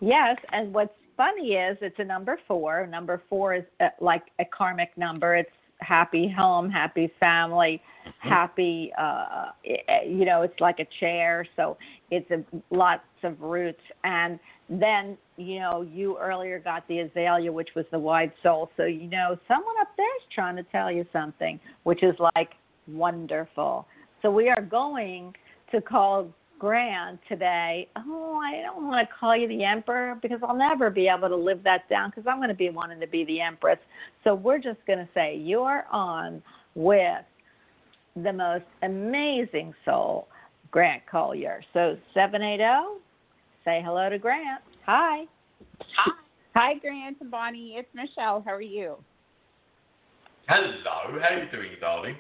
Yes, and what's funny is it's a number four. Number four is uh like a karmic number. It's happy home, happy family, happy. Uh, eh, you know, it's like a chair, so it's a, lots of roots. And then you know, you earlier got the azalea, which was the wide soul. So you know, someone up there is trying to tell you something, which is like wonderful. So we are going to call Grant today. Oh, I don't want to call you the emperor because I'll never be able to live that down because I'm going to be wanting to be the empress. So we're just going to say you're on with the most amazing soul, Grant Colyer. So 780, say hello to Grant. Hi. Hi. Hi, Grant and Bonnie. It's Michelle. How are you? Hello, how are you doing, darling?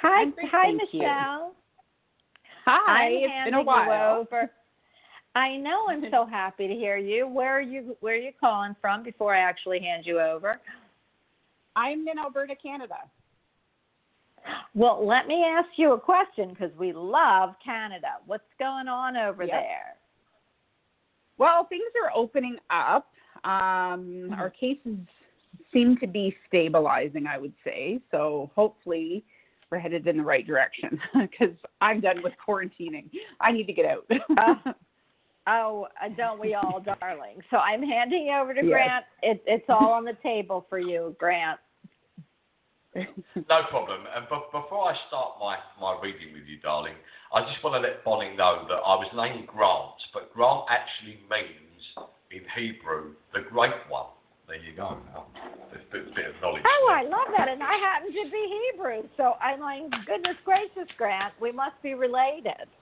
Hi, hi, thank you. Michelle. Hi. I'm it's handing been a while. over. I know. I'm so happy to hear you. Where are you? Where are you calling from? Before I actually hand you over. I'm in Alberta, Canada. Well, let me ask you a question because we love Canada. What's going on over Yep. there? Well, things are opening up. Um, Our cases seem to be stabilizing, I would say. So hopefully we're headed in the right direction because I'm done with quarantining. I need to get out. Uh, Oh, uh, don't we all, darling? So I'm handing you over to Yes. Grant. It, it's all on the table for you, Grant. No problem. And b- before I start my, my reading with you, darling, I just want to let Bonnie know that I was named Grant, but Grant actually means in Hebrew the Great One. There you go. There's a bit, bit of knowledge. Oh, there. I love that, and I happen to be Hebrew, so I'm like, goodness gracious, Grant, we must be related.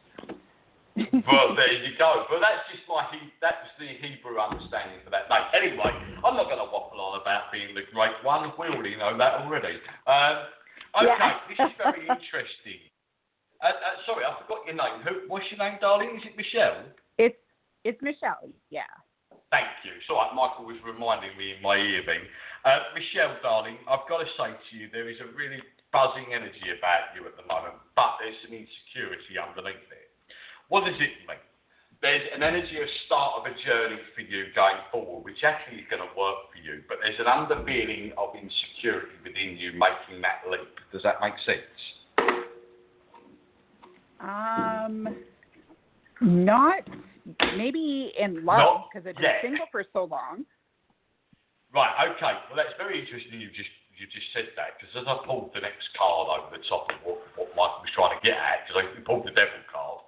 well, there you go. But that's just my he- that's the Hebrew understanding for that name. Anyway, I'm not going to waffle on about being the great one. We already know that already. Um, okay, Yeah. this is very interesting. Uh, uh, sorry, I forgot your name. Who? What's your name, darling? Is it Michelle? it's it's Michelle. Yeah. Thank you. So Michael was reminding me in my ear then. Uh, Michelle, darling, I've got to say to you, there is a really buzzing energy about you at the moment, but there's some insecurity underneath it. What does it mean? There's an energy of start of a journey for you going forward, which actually is going to work for you, but there's an underpinning of insecurity within you making that leap. Does that make sense? Um, not maybe in love because I've been single for so long. Right, okay. Well, that's very interesting you just you just said that because as I pulled the next card over the top of what, what Michael was trying to get at, because he pulled the devil card,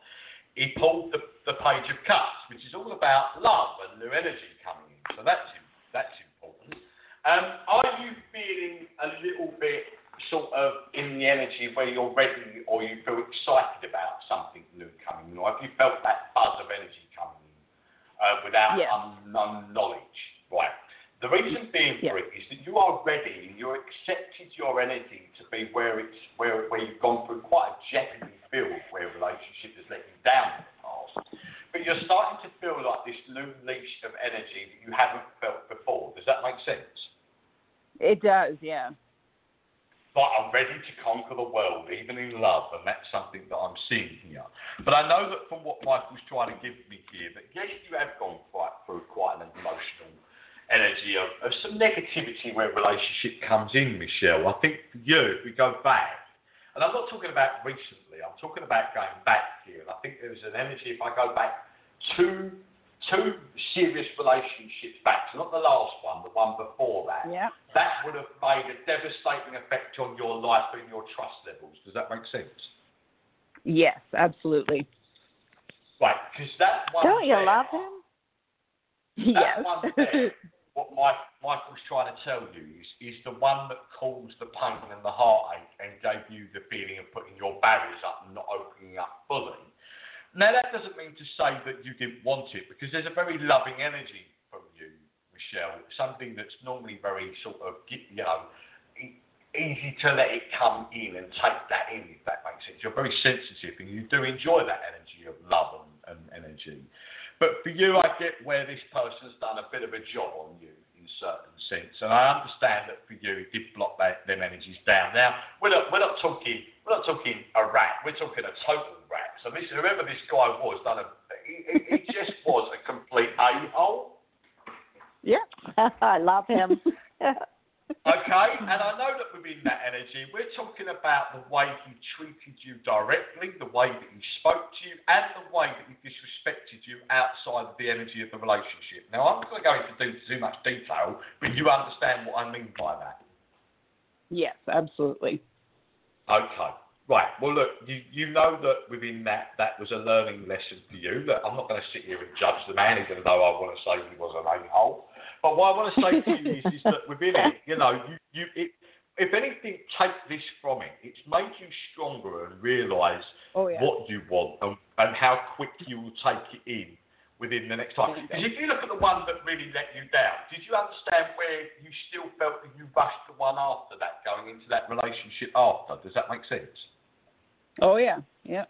he pulled the, the page of cups, which is all about love and new energy coming in. So that's that's important. Um, are you feeling a little bit sort of in the energy where you're ready or you feel excited about something new coming in, or have you felt that buzz of energy coming in uh, without unknown knowledge? Right. The reason being for it is that you are ready and you're accepted your energy to be where it's where where you've gone through quite a jeopardy field where a relationship has let you down in the past. But you're starting to feel like this new leash of energy that you haven't felt before. Does that make sense? It does, yeah. Like I'm ready to conquer the world, even in love, and that's something that I'm seeing here. But I know that from what Michael's trying to give me here, that yes, you have gone quite through quite an emotional energy of, of some negativity where relationship comes in, Michelle. I think for you, if we go back, And I'm not talking about recently. I'm talking about going back here. And I think there's an energy. If I go back two two serious relationships back, so not the last one, the one before that, Yeah. that would have made a devastating effect on your life and your trust levels. Does that make sense? Yes, absolutely. Right, because that one. Don't you there- love him? Yes. One there, what Mike, Michael's trying to tell you is, is the one that caused the pain and the heartache and gave you the feeling of putting your barriers up and not opening up fully. Now, that doesn't mean to say that you didn't want it, because there's a very loving energy from you, Michelle. Something that's normally very sort of, you know, easy to let it come in and take that in, if that makes sense. You're very sensitive and you do enjoy that energy of love and, and energy. But for you, I get where this person's done a bit of a job on you in certain sense, and I understand that for you, it did block that, them energies down. Now, we're not, we're not talking, we're not talking a rat. We're talking a total So this, whoever this guy was, done a, he, he just was a complete a hole. yeah. I love him. Okay, and I know that within that energy, we're talking about the way he treated you directly, the way that he spoke to you, and the way that he disrespected you outside of the energy of the relationship. Now, I'm not going to go into too much detail, but you understand what I mean by that. Yes, absolutely. Okay. Right. Well, look, you, you know that within that, that was a learning lesson for you. Look, I'm not going to sit here and judge the man, even though I want to say he was an a-hole. But what I want to say to you is, is that within it, you know, you, you it, if anything, take this from it. It's made you stronger and realise Oh yeah. what you want and, and how quick you will take it in within the next time. Because if you look at the one that really let you down, did you understand where you still felt that you rushed the one after that, going into that relationship after? Does that make sense? Oh yeah. Yeah.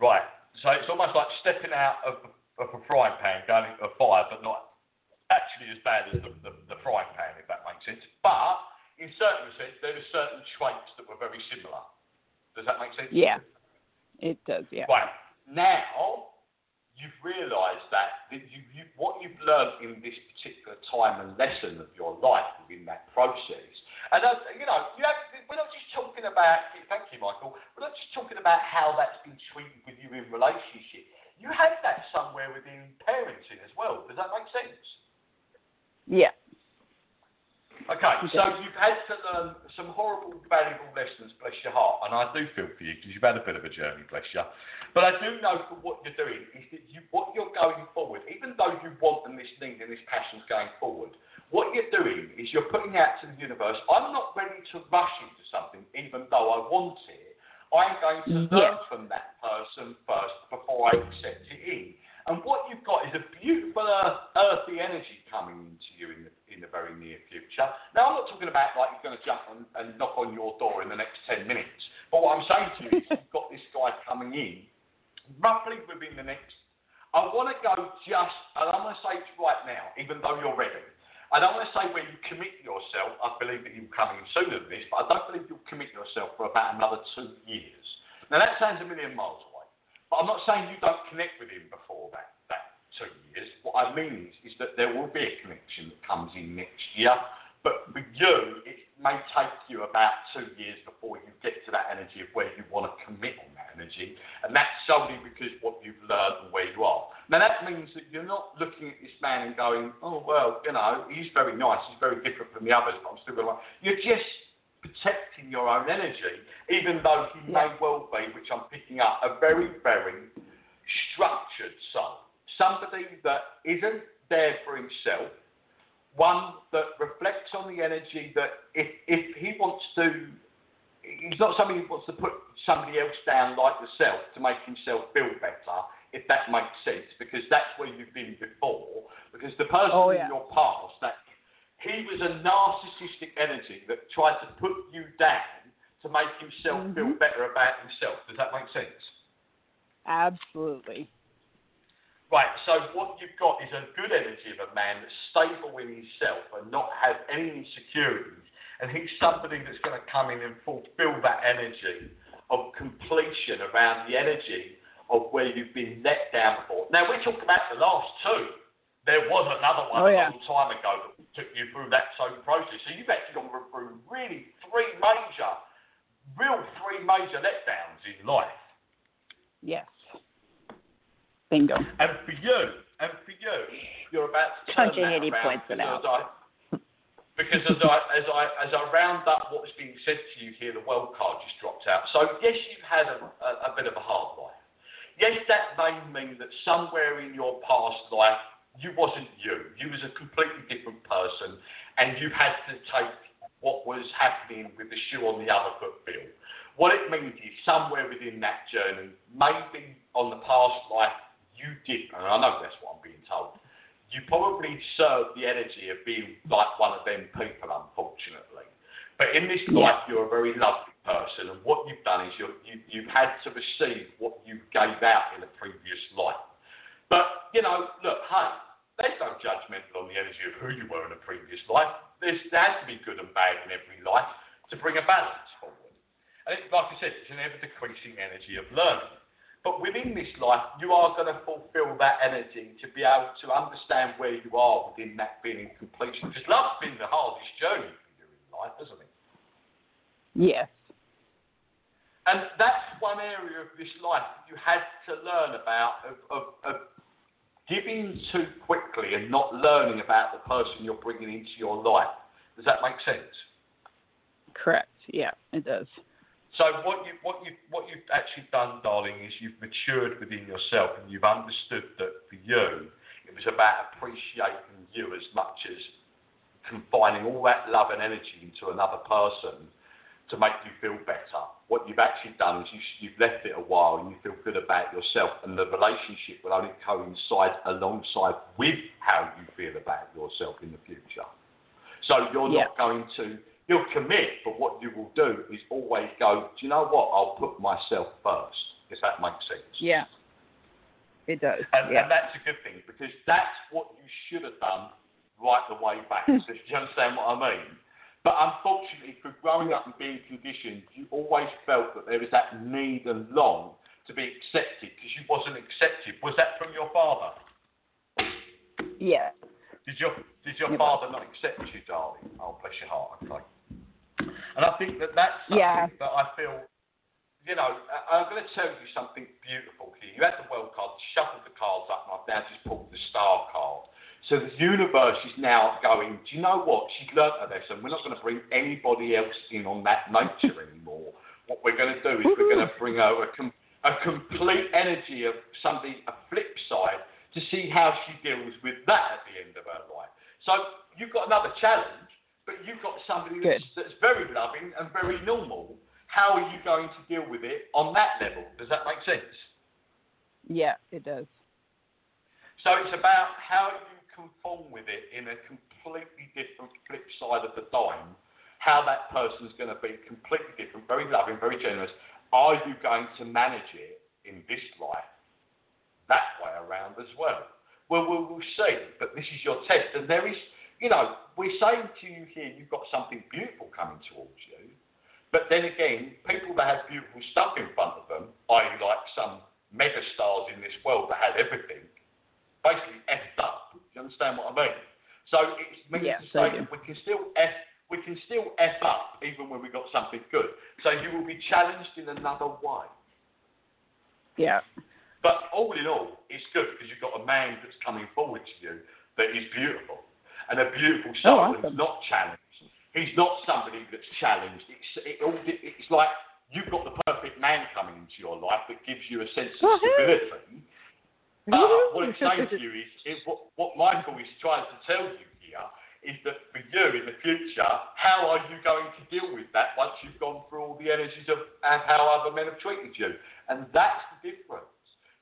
Right. So it's almost like stepping out of, of a frying pan, going into a fire, but not actually as bad as the, the, the frying pan, if that makes sense. But in certain sense, there were certain traits that were very similar. Does that make sense? Yeah. It does. Yeah. Right. Now, you've realised that, that you, you, what you've learned in this particular time and lesson of your life within that process, and uh, you know, you have, we're not just talking about, thank you, Michael, we're not just talking about how that's been treated with you in relationship. You have that somewhere within parenting as well. Does that make sense? Yeah. Okay, so you've had to learn um, some horrible, valuable lessons, bless your heart, and I do feel for you because you've had a bit of a journey, bless you. But I do know for what you're doing is that you, what you're going forward, even though you want and this need and this passion's going forward, what you're doing is you're putting out to the universe, I'm not ready to rush into something, even though I want it. I'm going to learn Yes. from that person first before I accept it in. And what you've got is a beautiful earth, earthy energy coming into you in the, in the very near future. Now, I'm not talking about like you're going to jump on, and knock on your door in the next 10 minutes. But what I'm saying to you is you've got this guy coming in roughly within the next. I want to go just, and I'm going to say it right now, even though you're ready. I don't want to say where you commit yourself. I believe that you're coming in sooner than this, but I don't believe you'll commit yourself for about another two years. Now, that sounds a million miles away. But I'm not saying you don't connect with him before that, that two years. What I mean is, is that there will be a connection that comes in next year. But for you, it may take you about two years before you get to that energy of where you want to commit on that energy. And that's solely because what you've learned and where you are. Now, that means that you're not looking at this man and going, oh, well, you know, he's very nice, he's very different from the others, but I'm still going to like. You're just protecting your own energy, even though he may well be, which I'm picking up, a very, very structured soul. Somebody that isn't there for himself, one that reflects on the energy that if, if he wants to, he's not somebody who wants to put somebody else down like yourself to make himself feel better, if that makes sense, because that's where you've been before. Because the person Oh, yeah. in your past, that he was a narcissistic energy that tried to put you down to make himself feel Mhm. better about himself. Does that make sense? Absolutely. Right, so what you've got is a good energy of a man that's stable in himself and not have any insecurities. And he's somebody that's going to come in and fulfill that energy of completion around the energy of where you've been let down before. Now, we talk about the last two. There was another one Oh, a long time ago that took you through that same process. So you've actually gone through really three major real three major letdowns in life. Yes. Bingo. And for you, and for you, you're about to turn that around because out. I- because as I as I as I round up what's being said to you here, the world card just dropped out. So yes, you've had a, a, a bit of a hard life. Yes, that may mean that somewhere in your past life you wasn't you. You was a completely different person, and you had to take what was happening with the shoe on the other foot, Bill. What it means is somewhere within that journey, maybe on the past life, you did, and I know that's what I'm being told, you probably served the energy of being like one of them people, unfortunately. But in this life, you're a very lovely person, and what you've done is you're, you, you've had to receive what you gave out in a previous life. But, you know, look, hey, there's no judgmental on the energy of who you were in a previous life. There's, there has to be good and bad in every life to bring a balance forward. And it, like I said, it's an ever decreasing energy of learning. But within this life, you are going to fulfill that energy to be able to understand where you are within that feeling completion. Because love's been the hardest journey for you in life, hasn't it? Yes. And that's one area of this life you had to learn about of, of, of giving too quickly and not learning about the person you're bringing into your life. Does that make sense? Correct. Yeah, it does. So what you what you what you've actually done, darling, is you've matured within yourself and you've understood that for you it was about appreciating you as much as confining all that love and energy into another person to make you feel better. What you've actually done is you, you've left it a while and you feel good about yourself, and the relationship will only coincide alongside with how you feel about yourself in the future. So you're Yeah. not going to you'll commit, but what you will do is always go, do you know what? I'll put myself first, if that makes sense. Yeah. It does. And, yeah. and that's a good thing because that's what you should have done right the way back. do you understand what I mean? But unfortunately, through growing up and being conditioned, you always felt that there was that need and long to be accepted because you wasn't accepted. Was that from your father? yeah. Did your did your It father not accept you, darling? Oh, bless your heart. Okay. And I think that that's something Yeah. that I feel. You know, I- I'm going to tell you something beautiful here. You had the world card, shuffled the cards up, and I've now just pulled the star card. So the universe is now going. Do you know what? She's learnt her lesson. We're not going to bring anybody else in on that nature anymore. What we're going to do is we're going to bring her a, com- a complete energy of something, a flip side, to see how she deals with that at the end of her life. So you've got another challenge, but you've got somebody that's, that's very loving and very normal. How are you going to deal with it on that level? Does that make sense? Yeah, it does. So it's about how you conform with it in a completely different flip side of the dime. How that person's going to be completely different, very loving, very generous. Are you going to manage it in this life that way around as well? Well, we'll, see. But this is your test, and there is, you know, we're saying to you here, you've got something beautiful coming towards you. But then again, people that have beautiful stuff in front of them, i.e., like some mega stars in this world that had everything, basically effed up. Do you understand what I mean? So it's means Yes, to say that we can still f we can still f up even when we got something good. So you will be challenged in another way. Yeah. But all in all, it's good because you've got a man that's coming forward to you that is beautiful and a beautiful soul Oh, awesome. not challenged. He's not somebody that's challenged. It's it all, it's like you've got the perfect man coming into your life that gives you a sense of stability. Woohoo! Uh, what it's saying to you is, is what, what Michael is trying to tell you here is that for you in the future, how are you going to deal with that once you've gone through all the energies of and how other men have treated you? And that's the difference.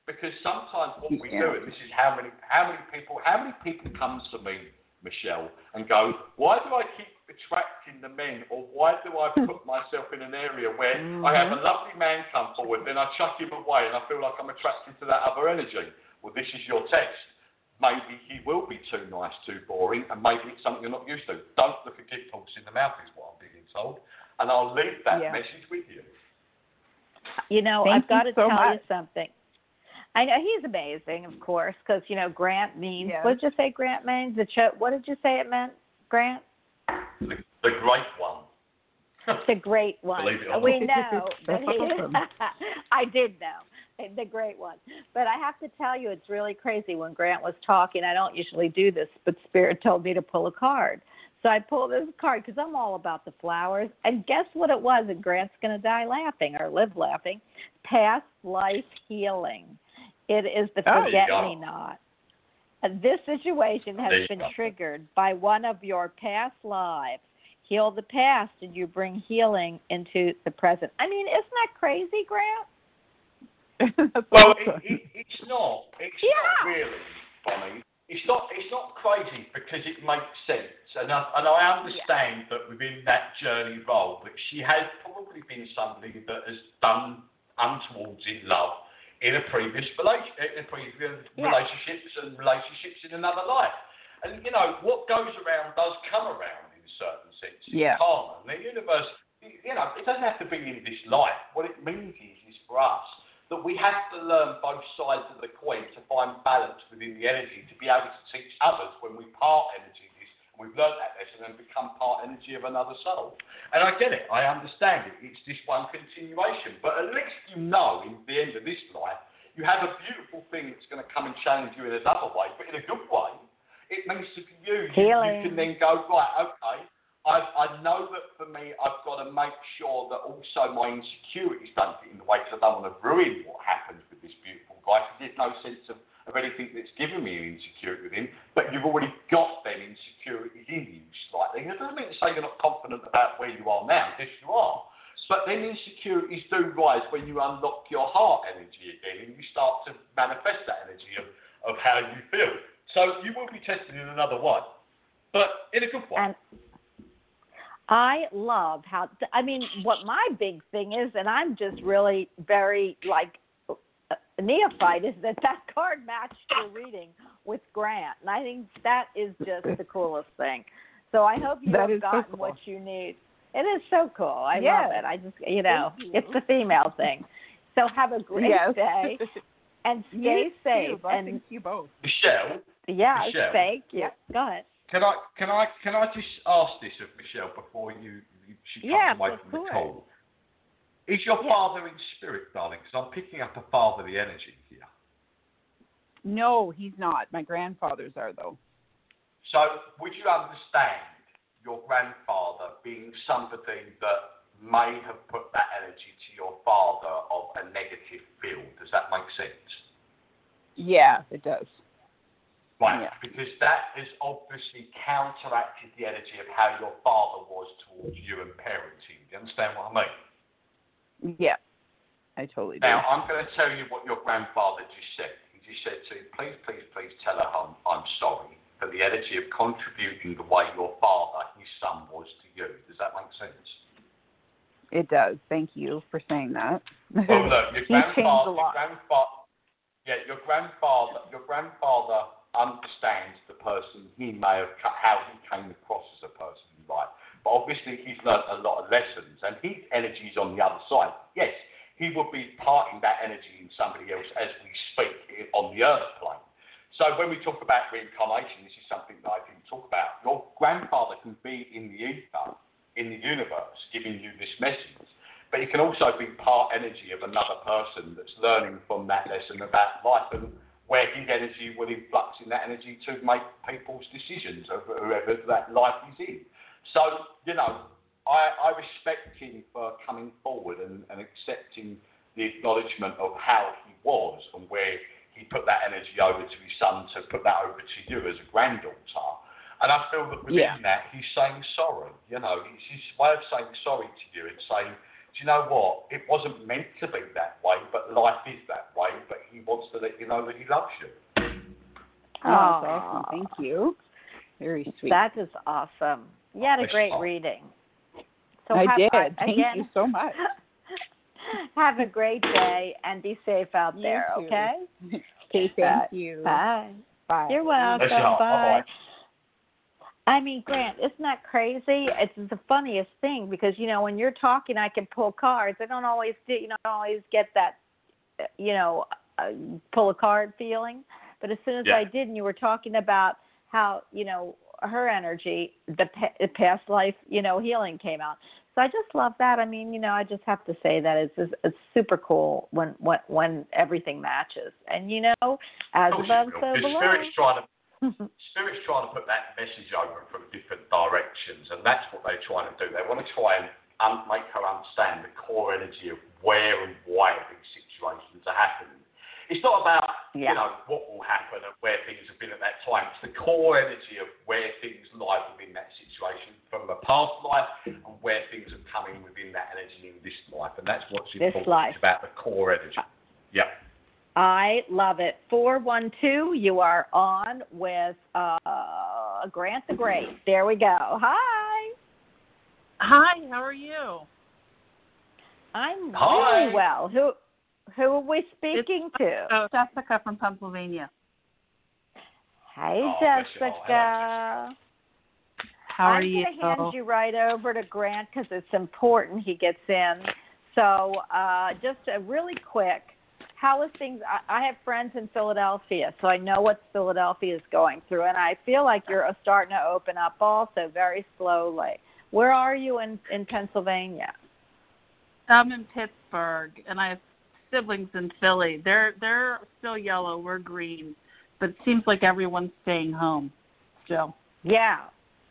Because sometimes what we do, and this is how many how many people how many people come to me, Michelle, and go, why do I keep attracting the men, or why do I put myself in an area where I have a lovely man come forward, then I chuck him away, and I feel like I'm attracted to that other energy? Well, this is your test. Maybe he will be too nice, too boring, and maybe it's something you're not used to. Don't look a gift horse in the mouth, is what I'm being told. And I'll leave that Yeah. message with you. You know, Thank I've got to so tell you something. I know he's amazing, of course, because you know Grant means. Yeah. What did you say Grant means? The cho- What did you say it meant, Grant? The, the great one. the great one. Believe it or we not. know. that That's he- awesome. I did know. The great one. But I have to tell you, it's really crazy. When Grant was talking, I don't usually do this, but Spirit told me to pull a card. So I pulled this card because I'm all about the flowers. And guess what it was? And Grant's going to die laughing or live laughing. Past life healing. It is the Oh. forget me not. This situation has There been triggered by one of your past lives. Heal the past, and you bring healing into the present. I mean, isn't that crazy, Grant? Well, it, it, it's not. It's Yeah. not really funny. It's not. It's not crazy because it makes sense, and I, and I understand that within that journey role, that she has probably been somebody that has done untowards in love in a previous relation, in previous Yeah. relationships and relationships in another life. And you know what goes around does come around in a certain senses. Yeah. Karma. The universe, you know, it doesn't have to be in this life. What it means is, is for us that we have to learn both sides of the coin to find balance within the energy to be able to teach others when we part energy this and we've learned that lesson and become part energy of another soul. And I get it, I understand it. It's just one continuation. But at least you know in the end of this life you have a beautiful thing that's going to come and challenge you in another way, but in a good way. It means to you, you, you can then go, right, okay, I, I know that for me, I've got to make sure that also my insecurities don't get in the way because I don't want to ruin what happens with this beautiful guy. Cause there's no sense of, of anything that's given me an insecurity with him, but you've already got them insecurities in you slightly. It doesn't mean to say you're not confident about where you are now. Yes, you are. But then insecurities do rise when you unlock your heart energy again and you start to manifest that energy of, of how you feel. So you will be tested in another way, but in a good way. And I love how I mean what my big thing is, and I'm just really very like a neophyte is that that card matched your reading with Grant, and I think that is just the coolest thing. So I hope you That have is so gotten cool. what you need. It is so cool. I Yeah. love it. I just you know you. it's the female thing. So have a great yes. day and stay You safe. Blessings And to you both. Michelle, yeah, Michelle. thank you. Yeah. Go ahead. Can I can I can I just ask this of Michelle before you, you she comes Yeah, away from the call? Is your Yeah. father in spirit, darling? Because I'm picking up a fatherly energy here. No, he's not. My grandfathers are though. So would you understand your grandfather being somebody that may have put that energy to your father of a negative field? Does that make sense? Yeah, it does. Right, Yeah. because that has obviously counteracted the energy of how your father was towards you and parenting. Do you understand what I mean? Yeah, I totally do. Now, I'm going to tell you what your grandfather just said. He just said to you, please, please, please tell her I'm, I'm sorry for the energy of contributing the way your father, his son, was to you. Does that make sense? It does. Thank you for saying that. Well, look, your He's changed a grandfather, your grandfather, yeah, your grandfather, your grandfather understands the person he may have, how he came across as a person, in life. But obviously, he's learnt a lot of lessons, and his energy's on the other side. Yes, he would be parting that energy in somebody else as we speak on the earth plane. So when we talk about reincarnation, this is something that I didn't talk about. Your grandfather can be in the ether, in the universe, giving you this message. But it can also be part energy of another person that's learning from that lesson about life and where his energy will influx in that energy to make people's decisions of whoever that life is in. So, you know, I, I respect him for coming forward and, and accepting the acknowledgement of how he was and where he put that energy over to his son to put that over to you as a granddaughter. And I feel that within Yeah. that, he's saying sorry. You know, it's his way of saying sorry to you and saying, do you know what? It wasn't meant to be that way, but life is that way. But he wants to let you know that he loves you. Oh, that's awesome. Thank you. Very sweet. That is awesome. You had a great reading. So I have, did. uh, Thank again, you so much. have a great day and be safe out You there, too. okay? Okay, thank you. Bye. Bye. You're welcome. Nice job. Bye. I mean, Grant, isn't that crazy? It's the funniest thing because you know when you're talking, I can pull cards. I don't always do, you know, I don't always get that, you know, uh, pull a card feeling. But as soon as Yeah. I did, and you were talking about how you know her energy, the, pa- past life, you know, healing came out. So I just love that. I mean, you know, I just have to say that it's it's, it's super cool when when when everything matches. And you know, as course above, so below. Spirit's trying to Spirit's trying to put that message over from different directions, and that's what they're trying to do. They want to try and un- make her understand the core energy of where and why these situations are happening. It's not about Yeah. you know what will happen and where things have been at that time. It's the core energy of where things lie within that situation from the past life and where things are coming within that energy in this life, and that's what's This important. life. About the core energy. Yep. I love it. 412, you are on with uh, Grant the Great. There we go. Hi. Hi, how are you? I'm Hi. really well. Who who are we speaking to? Oh, Jessica from Pennsylvania. Hey, Oh, bless you. Jessica. How are you? I'm going to hand you right over to Grant because it's important he gets in. So, uh, just a really quick, how is things? I, I have friends in Philadelphia, so I know what Philadelphia is going through, and I feel like you're starting to open up also very slowly. Where are you in in Pennsylvania? I'm in Pittsburgh, and I have siblings in Philly. They're they're still yellow. We're green, but it seems like everyone's staying home still. Yeah.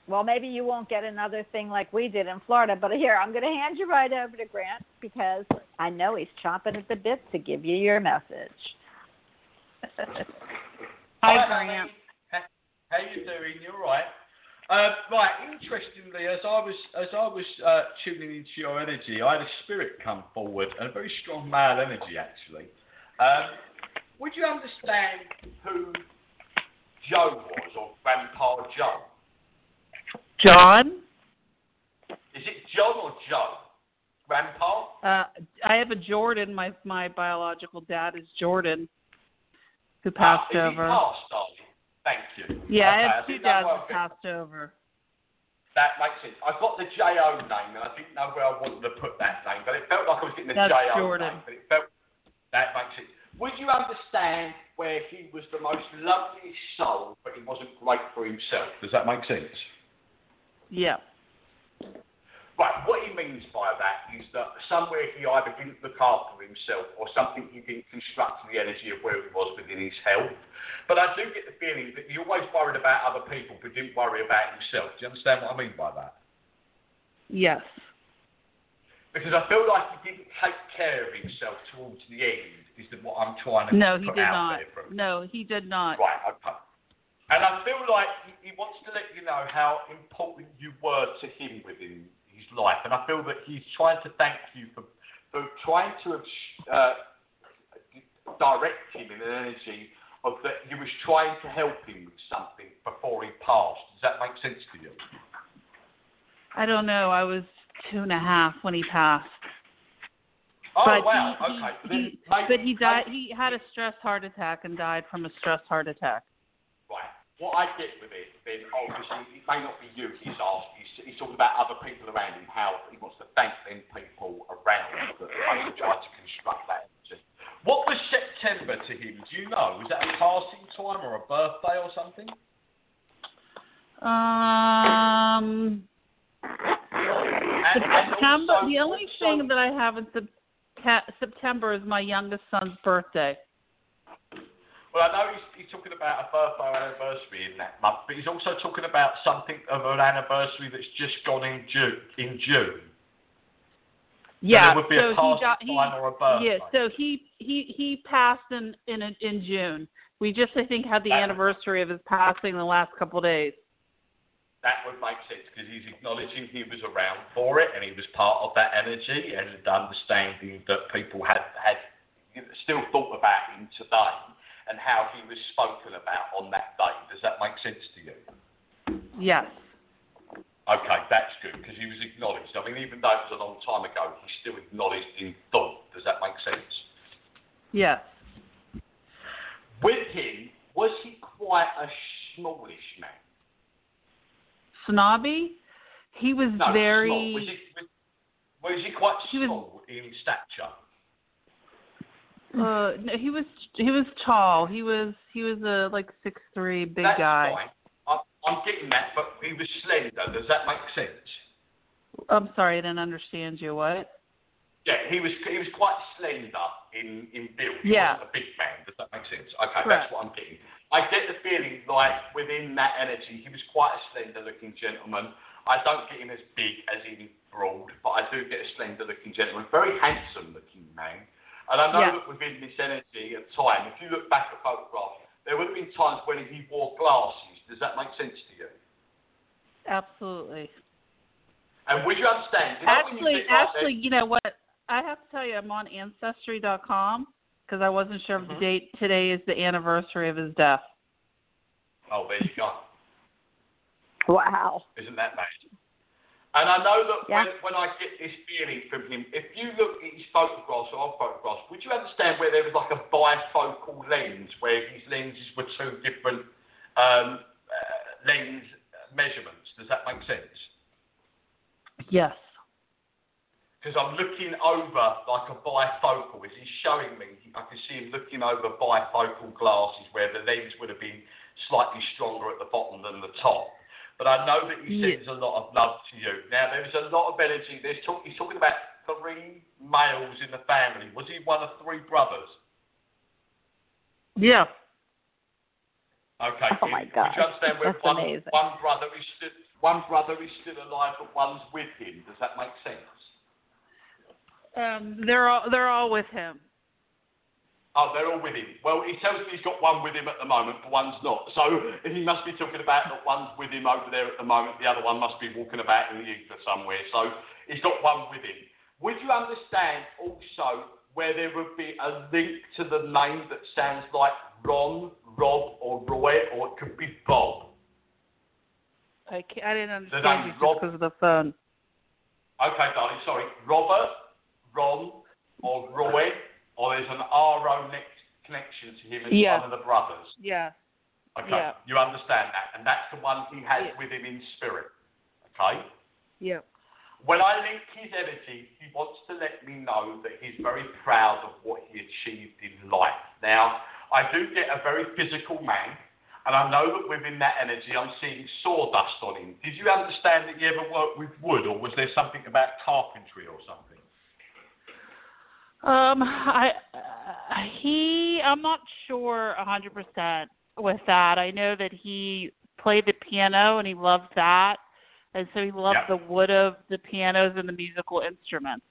Well, maybe you won't get another thing like we did in Florida, but here, I'm going to hand you right over to Grant because I know he's chomping at the bit to give you your message. Hi, honey. Grant. How, how you doing? You all right? Uh, right. Interestingly, as I was as I was uh, tuning into your energy, I had a spirit come forward, and a very strong male energy actually. Um, would you understand who Joe was, or Grandpa Joe? John, Is it John or Joe? Grandpa? uh, I have a Jordan. My my biological dad is Jordan, who Ah, passed over. passed? Thank you. Yeah, Okay, I have two dads who passed over. That makes sense. I got the J-O name, and I didn't know where I wanted to put that name, but it felt like I was getting the That's J-O Jordan. name. But it felt that makes sense. Would you understand where he was the most lovely soul, but he wasn't great for himself? Does that make sense? Yeah. Right. What he means by that is that somewhere he either didn't look after himself, or something he didn't construct the energy of where he was within his health. But I do get the feeling that he always worried about other people, but didn't worry about himself. Do you understand what I mean by that? Yes. Because I feel like he didn't take care of himself towards the end, is what I'm trying to No, he did out not. No, he did not. Right, okay. And I feel like he, he wants to let you know how important you were to him within his life. And I feel that he's trying to thank you for, for trying to uh, direct him in an energy of that you was trying to help him with something before he passed. Does that make sense to you? I don't know. I was two and a half when he passed. Oh, but wow. he, okay. he, he, but he died. He had a stress heart attack and died from a stress heart attack. What I get with it, then obviously it may not be you he's asked. He's, he's talking about other people around him, how he wants to thank them people around that tried to construct that energy. What was September to him? Do you know? Was that a passing time or a birthday or something? Um, And, and September. also- the only thing that I have in Sep- September is my youngest son's birthday. Well, I know he's, he's talking about a birthday anniversary in that month, but he's also talking about something of an anniversary that's just gone in June. In June. Yeah. there would be a so he he. or a birthday. Yeah. So he he he passed in in in June. We just I think had the That- anniversary of his passing the last couple of days. that would make sense because he's acknowledging he was around for it and he was part of that energy and understanding that people had had still thought about him today and how he was spoken about on that day. Does that make sense to you? Yes. Okay, that's good because he was acknowledged. I mean, even though it was a long time ago, he's still acknowledged in thought. Does that make sense? Yes. With him, was he quite a smallish man? Snobby. He was No, very. small. Was he, was, was he quite He was- small in stature? Uh, no, he was he was tall. He was he was a like six three big That's guy. fine. I'm, I'm getting that, but he was slender. Does that make sense? I'm sorry, I didn't understand you. What? Yeah, he was he was quite slender in in build. He Yeah. a big man. Does that make sense? Okay, Correct. that's what I'm getting. I get the feeling like within that energy, he was quite a slender-looking gentleman. I don't get him as big as in broad, but I do get a slender-looking gentleman, very handsome-looking man. And I know Yeah. that within this energy at time, if you look back at photographs, there would have been times when he wore glasses. Does that make sense to you? Absolutely. And would you understand? You know you Actually, like actually, you know what? I have to tell you, I'm on Ancestry.com because I wasn't sure if the Mhm. date today is the anniversary of his death. oh, there you go. Wow. Isn't that bad? And I know that Yeah. when, when I get this feeling from him, if you look at his photographs or our photographs, would you understand where there was like a bifocal lens, where his lenses were two different um, uh, lens measurements? Does that make sense? Yes. Because I'm looking over like a bifocal. As he's showing me, I can see him looking over bifocal glasses where the lens would have been slightly stronger at the bottom than the top. But I know that he Yeah. sends a lot of love to you. Now, there's a lot of energy. There's talk, he's talking about three males in the family. Was he one of three brothers? Yeah. Okay. Oh, my Would you gosh. understand where That's one, amazing. one brother is still one brother is still alive, but one's with him? Does that make sense? Um, they're all they're all with him. Oh, they're all with him. Well, he tells me he's got one with him at the moment, but one's not. So he must be talking about that one's with him over there at the moment. The other one must be walking about in the ether somewhere. So he's got one with him. Would you understand also where there would be a link to the name that sounds like Ron, Rob, or Roy, or it could be Bob? Okay, I didn't understand you Rob- because of the phone. Okay, darling, sorry. Robert, Ron, or Roy, or there's an RO next connection to him as Yeah. one of the brothers. Yeah. Okay, Yeah. you understand that, and that's the one he has Yeah. with him in spirit. Okay. Yeah. When I link his energy, he wants to let me know that he's very proud of what he achieved in life. Now, I do get a very physical man, and I know that within that energy, I'm seeing sawdust on him. Did you understand that you ever worked with wood, or was there something about carpentry or something? Um, I uh, he I'm not sure a hundred percent with that. I know that he played the piano and he loved that, and so he loved Yeah. the wood of the pianos and the musical instruments.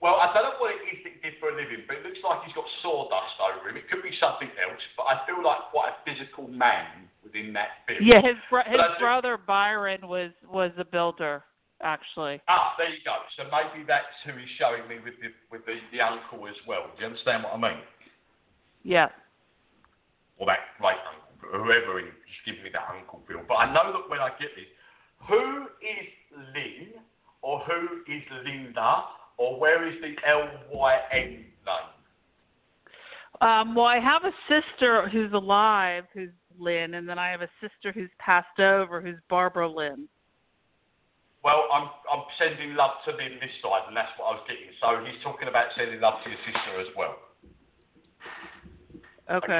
Well, I don't know what it is that he did for a living, but it looks like he's got sawdust over him. It could be something else, but I feel like quite a physical man within that film. Yeah, his bro- his brother Byron was was a builder actually. Ah, there you go. So maybe that's who he's showing me with the with the, the uncle as well. Do you understand what I mean? Yeah. Or that great uncle, whoever he just give me that uncle feel. But I know that when I get this, who is Lynn or who is Linda or where is the L Y N name? Um, well, I have a sister who's alive, who's Lynn, and then I have a sister who's passed over, who's Barbara Lynn. Well, I'm I'm sending love to Lynn this side, and that's what I was getting. So he's talking about sending love to your sister as well. Okay.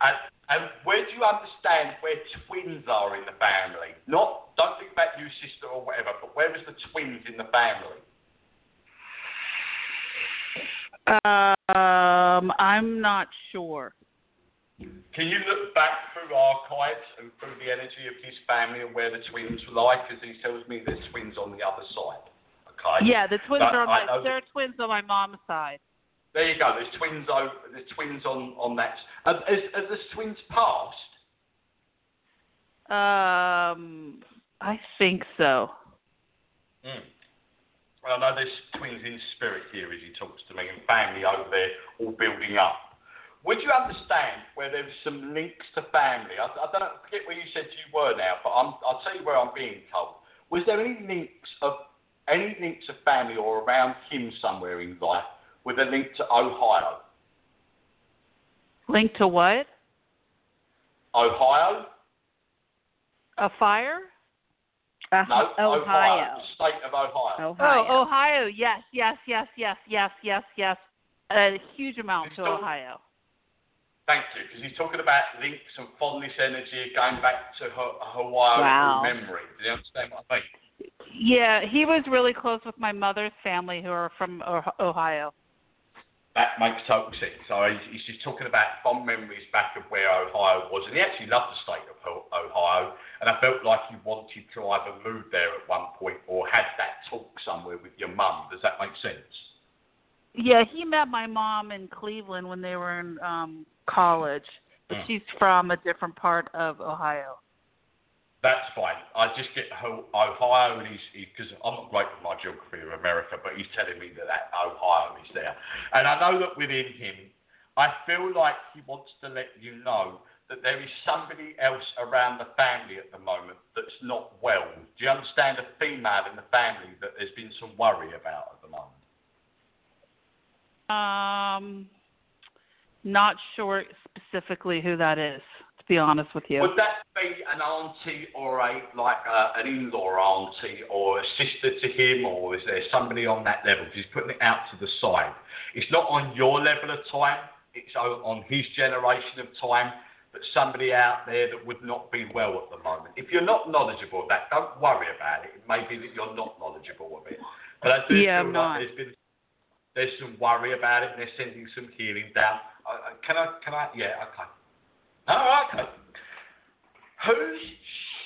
And, and where do you understand where twins are in the family? Not, don't think about you, sister, or whatever, but where is the twins in the family? Um, I'm not sure. Can you look back through archives and through the energy of his family and where the twins lie? Because he tells me there's twins on the other side. Okay. Yeah, the twins But are on I my there are twins on my mom's side. There you go. There's twins. Over, there's twins on on that. Have, has, has the twins passed? Um, I think so. Mm. Well, I know there's twins in spirit here as he talks to me, and family over there all building up. Would you understand where there's some links to family? I, I don't know, I forget where you said you were now, but I'm, I'll tell you where I'm being told. Was there any links of any links of family or around him somewhere in life with a link to Ohio? Link to what? Ohio? A fire? Uh, No, Ohio. The state of Ohio. Ohio. Oh, Ohio. Yes, yes, yes, yes, yes, yes, yes. A huge amount to Still- Ohio. Thank you, because he's talking about links and fondness energy going back to her, Hawaii Wow. memory. Do you understand what I mean? Yeah, he was really close with my mother's family, who are from Oh- Ohio. That makes total sense. So he's, he's just talking about fond memories back of where Ohio was, and he actually loved the state of Ohio. And I felt like he wanted to either move there at one point or had that talk somewhere with your mum. Does that make sense? Yeah, he met my mom in Cleveland when they were in um college, but Mm. she's from a different part of Ohio. That's fine. I just get Ohio, and he's because I'm not great with my geography of America, but he's telling me that, that Ohio is there, and I know that within him, I feel like he wants to let you know that there is somebody else around the family at the moment that's not well. Do you understand a female in the family that there's been some worry about at the moment? Um, not sure specifically who that is, to be honest with you. Would that be an auntie or a like uh, an in-law auntie or a sister to him, or is there somebody on that level? he's putting it out to the side. It's not on your level of time. It's on on his generation of time. But somebody out there that would not be well at the moment. If you're not knowledgeable of that, don't worry about it. It may be that you're not knowledgeable of it. But I do Yeah, feel I'm like not. there's been there's some worry about it, and they're sending some healing down. Uh, can I? Can I? Yeah. Okay. Okay. Who's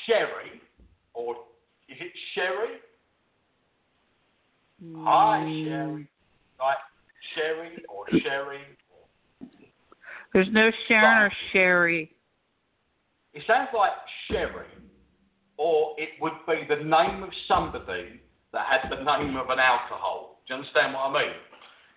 Sherry, or is it Sherry? Hi, Mm, Sherry. Like Sherry or Sherry? There's no Sharon or Sherry. It sounds like Sherry, or it would be the name of somebody that had the name of an alcohol. Do you understand what I mean?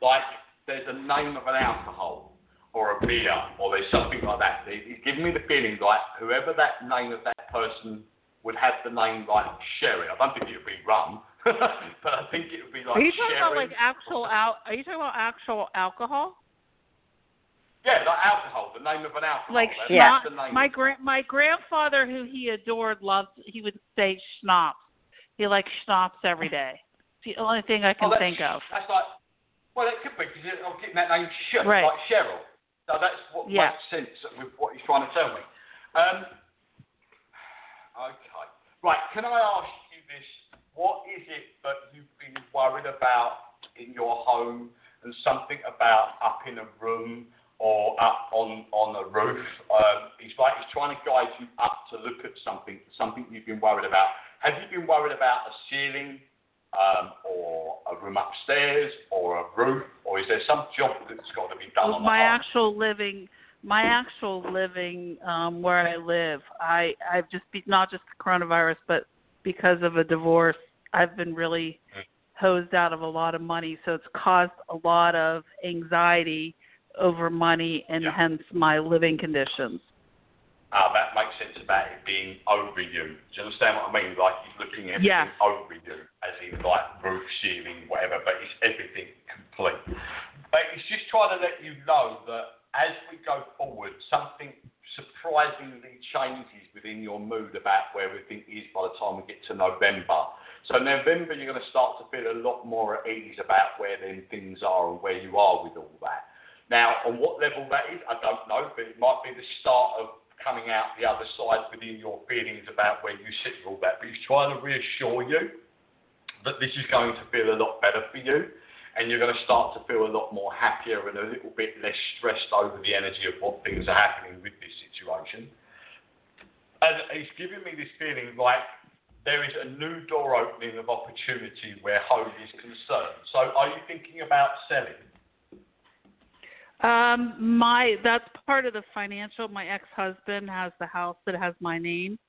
Like there's a name of an alcohol or a beer, or there's something like that. It- It's giving me the feeling like whoever that name of that person would have the name like Sherry. I don't think it would be rum, but I think it would be like Are you talking Sherry. about like actual al- Are you talking about actual alcohol? Yeah, like alcohol, the name of an alcohol. Like That's Yeah. schnapps. the name. My gra- my grandfather, who he adored, loved. He would say schnapps. He liked schnapps every day. It's the only thing I can Oh, think of. That's like, well, it could be because I'm getting that name Cheryl, Right. like Cheryl. So that's what Yeah. makes sense with what he's trying to tell me. Um, okay. Right, can I ask you this? What is it that you've been worried about in your home and something about up in a room or up on, on a roof? Um, he's like he's trying to guide you up to look at something, something you've been worried about. Have you been worried about a ceiling um, or a room upstairs or a roof, or is there some job that's got to be done on my actual living my actual living um where I live I I've just be, not just the coronavirus but because of a divorce I've been really Mm. hosed out of a lot of money so it's caused a lot of anxiety over money and Yeah. hence my living conditions Ah, that makes sense about it being over you. Do you understand what I mean? Like he's looking at everything over you, as in like roof, ceiling, whatever, but it's everything complete. But it's just trying to let you know that as we go forward, something surprisingly changes within your mood about where everything is by the time we get to November. So November, you're going to start to feel a lot more at ease about where then things are and where you are with all that. Now, on what level that is, I don't know, but it might be the start of coming out the other side within your feelings about where you sit with all that. But he's trying to reassure you that this is going to feel a lot better for you and you're going to start to feel a lot more happier and a little bit less stressed over the energy of what things are happening with this situation. And he's giving me this feeling like there is a new door opening of opportunity where home is concerned. So are you thinking about selling? Um my that's part of the financial my ex-husband has the house that has my name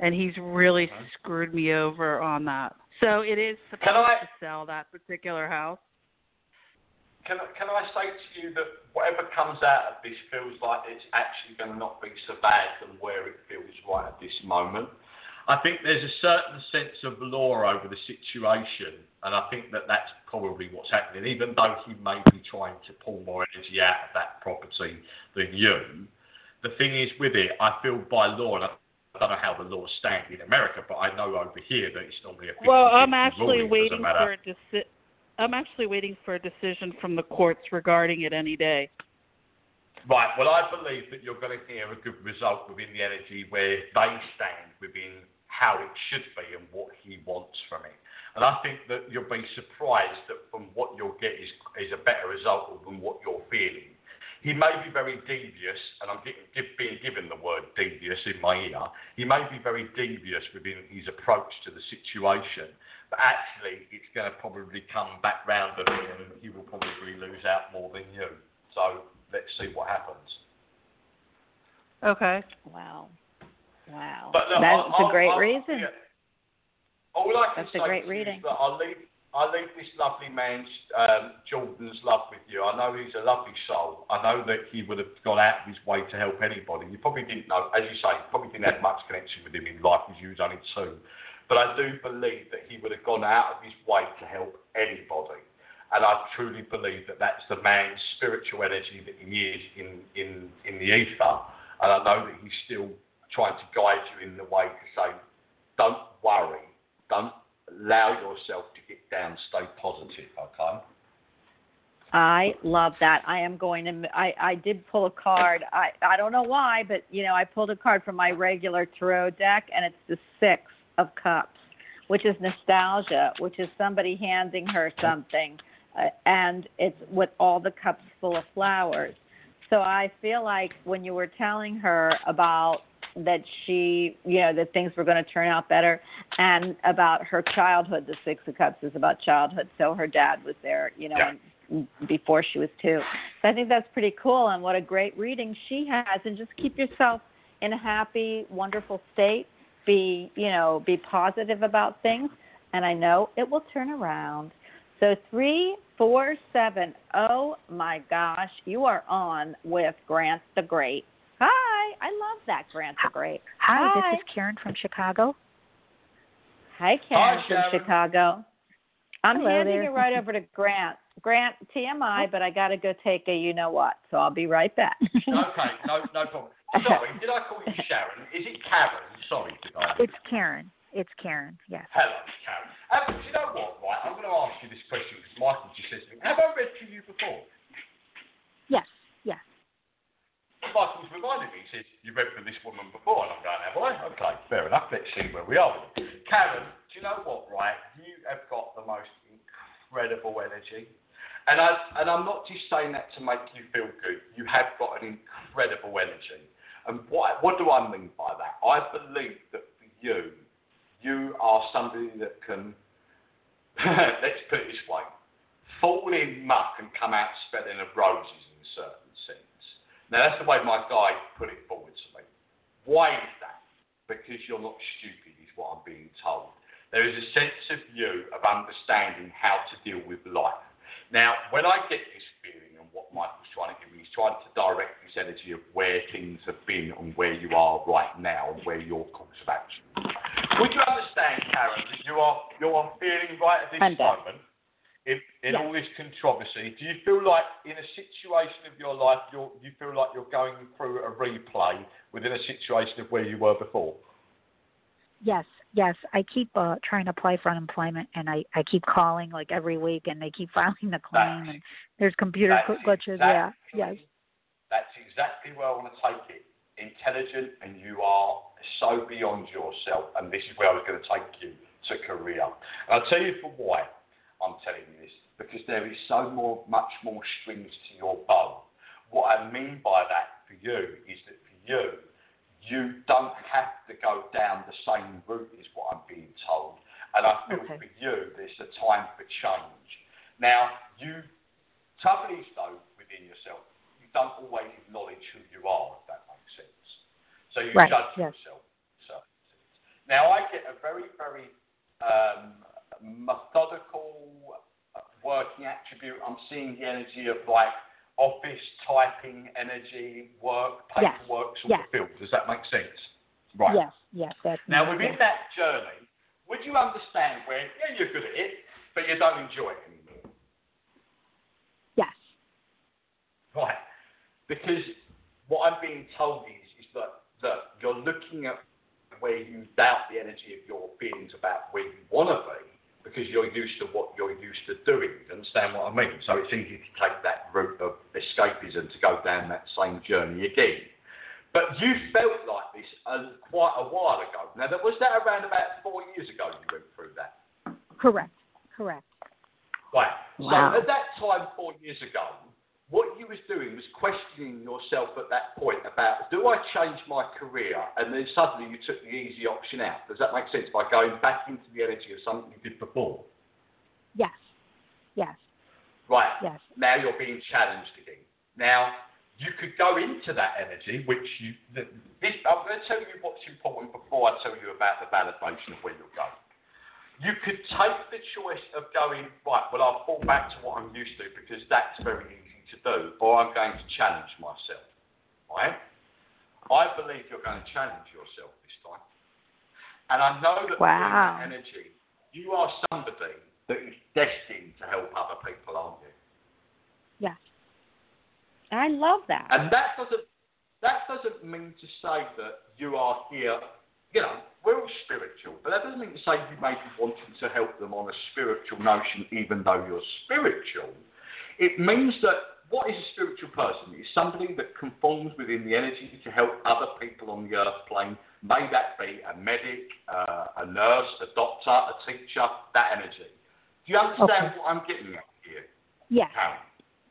and he's really Mhm. screwed me over on that so it is supposed Can I- to sell that particular house Can I, can I say to you that whatever comes out of this feels like it's actually going to not be so bad than where it feels right at this moment? I think there's a certain sense of law over the situation, and I think that that's probably what's happening. Even though he may be trying to pull more energy out of that property than you, the thing is with it, I feel by law, and I don't know how the laws stand in America, but I know over here that it's normally a 50 Well, I'm actually waiting for a deci- I'm actually waiting for a decision from the courts regarding it any day. Right. Well, I believe that you're going to hear a good result within the energy where they stand within how it should be and what he wants from it. And I think that you'll be surprised that from what you'll get is, is a better result than what you're feeling. He may be very devious, and I'm getting, give, being given the word devious in my ear. He may be very devious within his approach to the situation, but actually, it's going to probably come back round to him, and he will probably lose out more than you. So let's see what happens. Okay. Wow. Wow. But look, That's I- a great I- reason. yeah. All I can That's a say great you is reading. that I leave, I leave this lovely man's um, Jordan's love with you. I know he's a lovely soul. I know that he would have gone out of his way to help anybody. You probably didn't know, as you say, you probably didn't have much connection with him in life because you was only two. But I do believe that he would have gone out of his way to help anybody. And I truly believe that that's the man's spiritual energy that he is in, in, in the ether. And I know that he's still trying to guide you in the way to say, don't worry, don't allow yourself to get down, stay positive, okay? I love that. I am going to. I I did pull a card. I I don't know why, but you know I pulled a card from my regular tarot deck, and it's the six of cups, which is nostalgia, which is somebody handing her something, uh, and it's with all the cups full of flowers. So I feel like when you were telling her about that she, you know, that things were going to turn out better, and about her childhood, the Six of Cups is about childhood. So her dad was there, you know, Yeah. before she was two. So I think that's pretty cool, and what a great reading she has. And just keep yourself in a happy, wonderful state. Be, you know, be positive about things, and I know it will turn around. So three, four, seven. Oh my gosh, you are on with Grant the Great. Hi, I love that Grant the Great. Hi, Hi. this is Karen from Chicago. Hi, Karen Hi, from Sharon. Chicago. I'm Hello handing there. it right over to Grant. Grant, TMI, but I got to go take a you know what, so I'll be right back. Okay, no, no problem. Sorry, did I call you Sharon? Is it Karen? Sorry, did I? It's Karen. It's Karen. Yes. Hello, Karen. Um, do you know what, right? I'm going to ask you this question because Michael just says to me, have I read to you before? Yes. Reminded me, he says, you read for this woman before, and I'm going, have I? Okay, fair enough, let's see where we are. Karen, do you know what, right? You have got the most incredible energy. And, I, and I'm not just saying that to make you feel good. You have got an incredible energy. And what, what do I mean by that? I believe that for you, you are somebody that can, let's put it this way, fall in muck and come out smelling of roses in certain sense. Now, that's the way my guide put it forward to me. Why is that? Because you're not stupid, is what I'm being told. There is a sense of you of understanding how to deal with life. Now, when I get this feeling and what Michael's trying to give me, he's trying to direct this energy of where things have been and where you are right now and where your course of action. Would you understand, Karen, that you are you are feeling right at this moment in, in Yes. all this controversy? Do you feel like in a situation of your life you're, you feel like you're going through a replay within a situation of where you were before? Yes. Yes. I keep uh, trying to apply for unemployment, and I I keep calling like every week, and they keep filing the claim, and there's computer That's gl- glitches. Yeah. Yes. That's exactly where I want to take it. Intelligent, and you are so beyond yourself, and this is where I was going to take you to career. And I'll tell you for why I'm telling you this, because there is so more, much more strings to your bow. What I mean by that for you is that for you, you don't have to go down the same route as what I'm being told. And I feel Okay. for you, there's a time for change. Now, you, trouble is though, within yourself, you don't always acknowledge who you are, if that makes sense. So you Right, judge yes. yourself sense. Now, I get a very, very um, methodical working attribute. I'm seeing the energy of like office typing energy, work, Yes, paperwork sort yes. of feel. Does that make sense? Right. Yes. Yes. That's Now, within yes. that journey, would you understand where, yeah, you're good at it, but you don't enjoy it anymore? Yes. Right. Because what I'm being told is, is that, that you're looking at where you doubt the energy of your feelings about where you want to be because you're used to what you're used to doing. You understand what I mean? So it's easy to take that route of escapism to go down that same journey again. But you felt like this uh, quite a while ago, Now, that, was that around about four years ago you went through that? Correct. Correct. Right. Wow. So at that time, four years ago, what you was doing was questioning yourself at that point about do I change my career, and then suddenly you took the easy option out. Does that make sense? By going back into the energy of something you did before. Yes. Yes. Right. Yes. Now you're being challenged again. Now you could go into that energy, which you. The, this, I'm going to tell you what's important before I tell you about the validation of where you're going. You could take the choice of going right. Well, I'll fall back to what I'm used to because that's very to do, or I'm going to challenge myself. Right? I believe you're going to challenge yourself this time, and I know that Wow. that energy, you are somebody that is destined to help other people, aren't you? Yes. I love that. And that doesn't that doesn't mean to say that you are here. You know, we're all spiritual, but that doesn't mean to say you may be wanting to help them on a spiritual notion, even though you're spiritual. It means that what is a spiritual person? It's somebody that conforms within the energy to help other people on the earth plane. May that be a medic, uh, a nurse, a doctor, a teacher, that energy. Do you understand Okay. what I'm getting at here, Yes. Karen?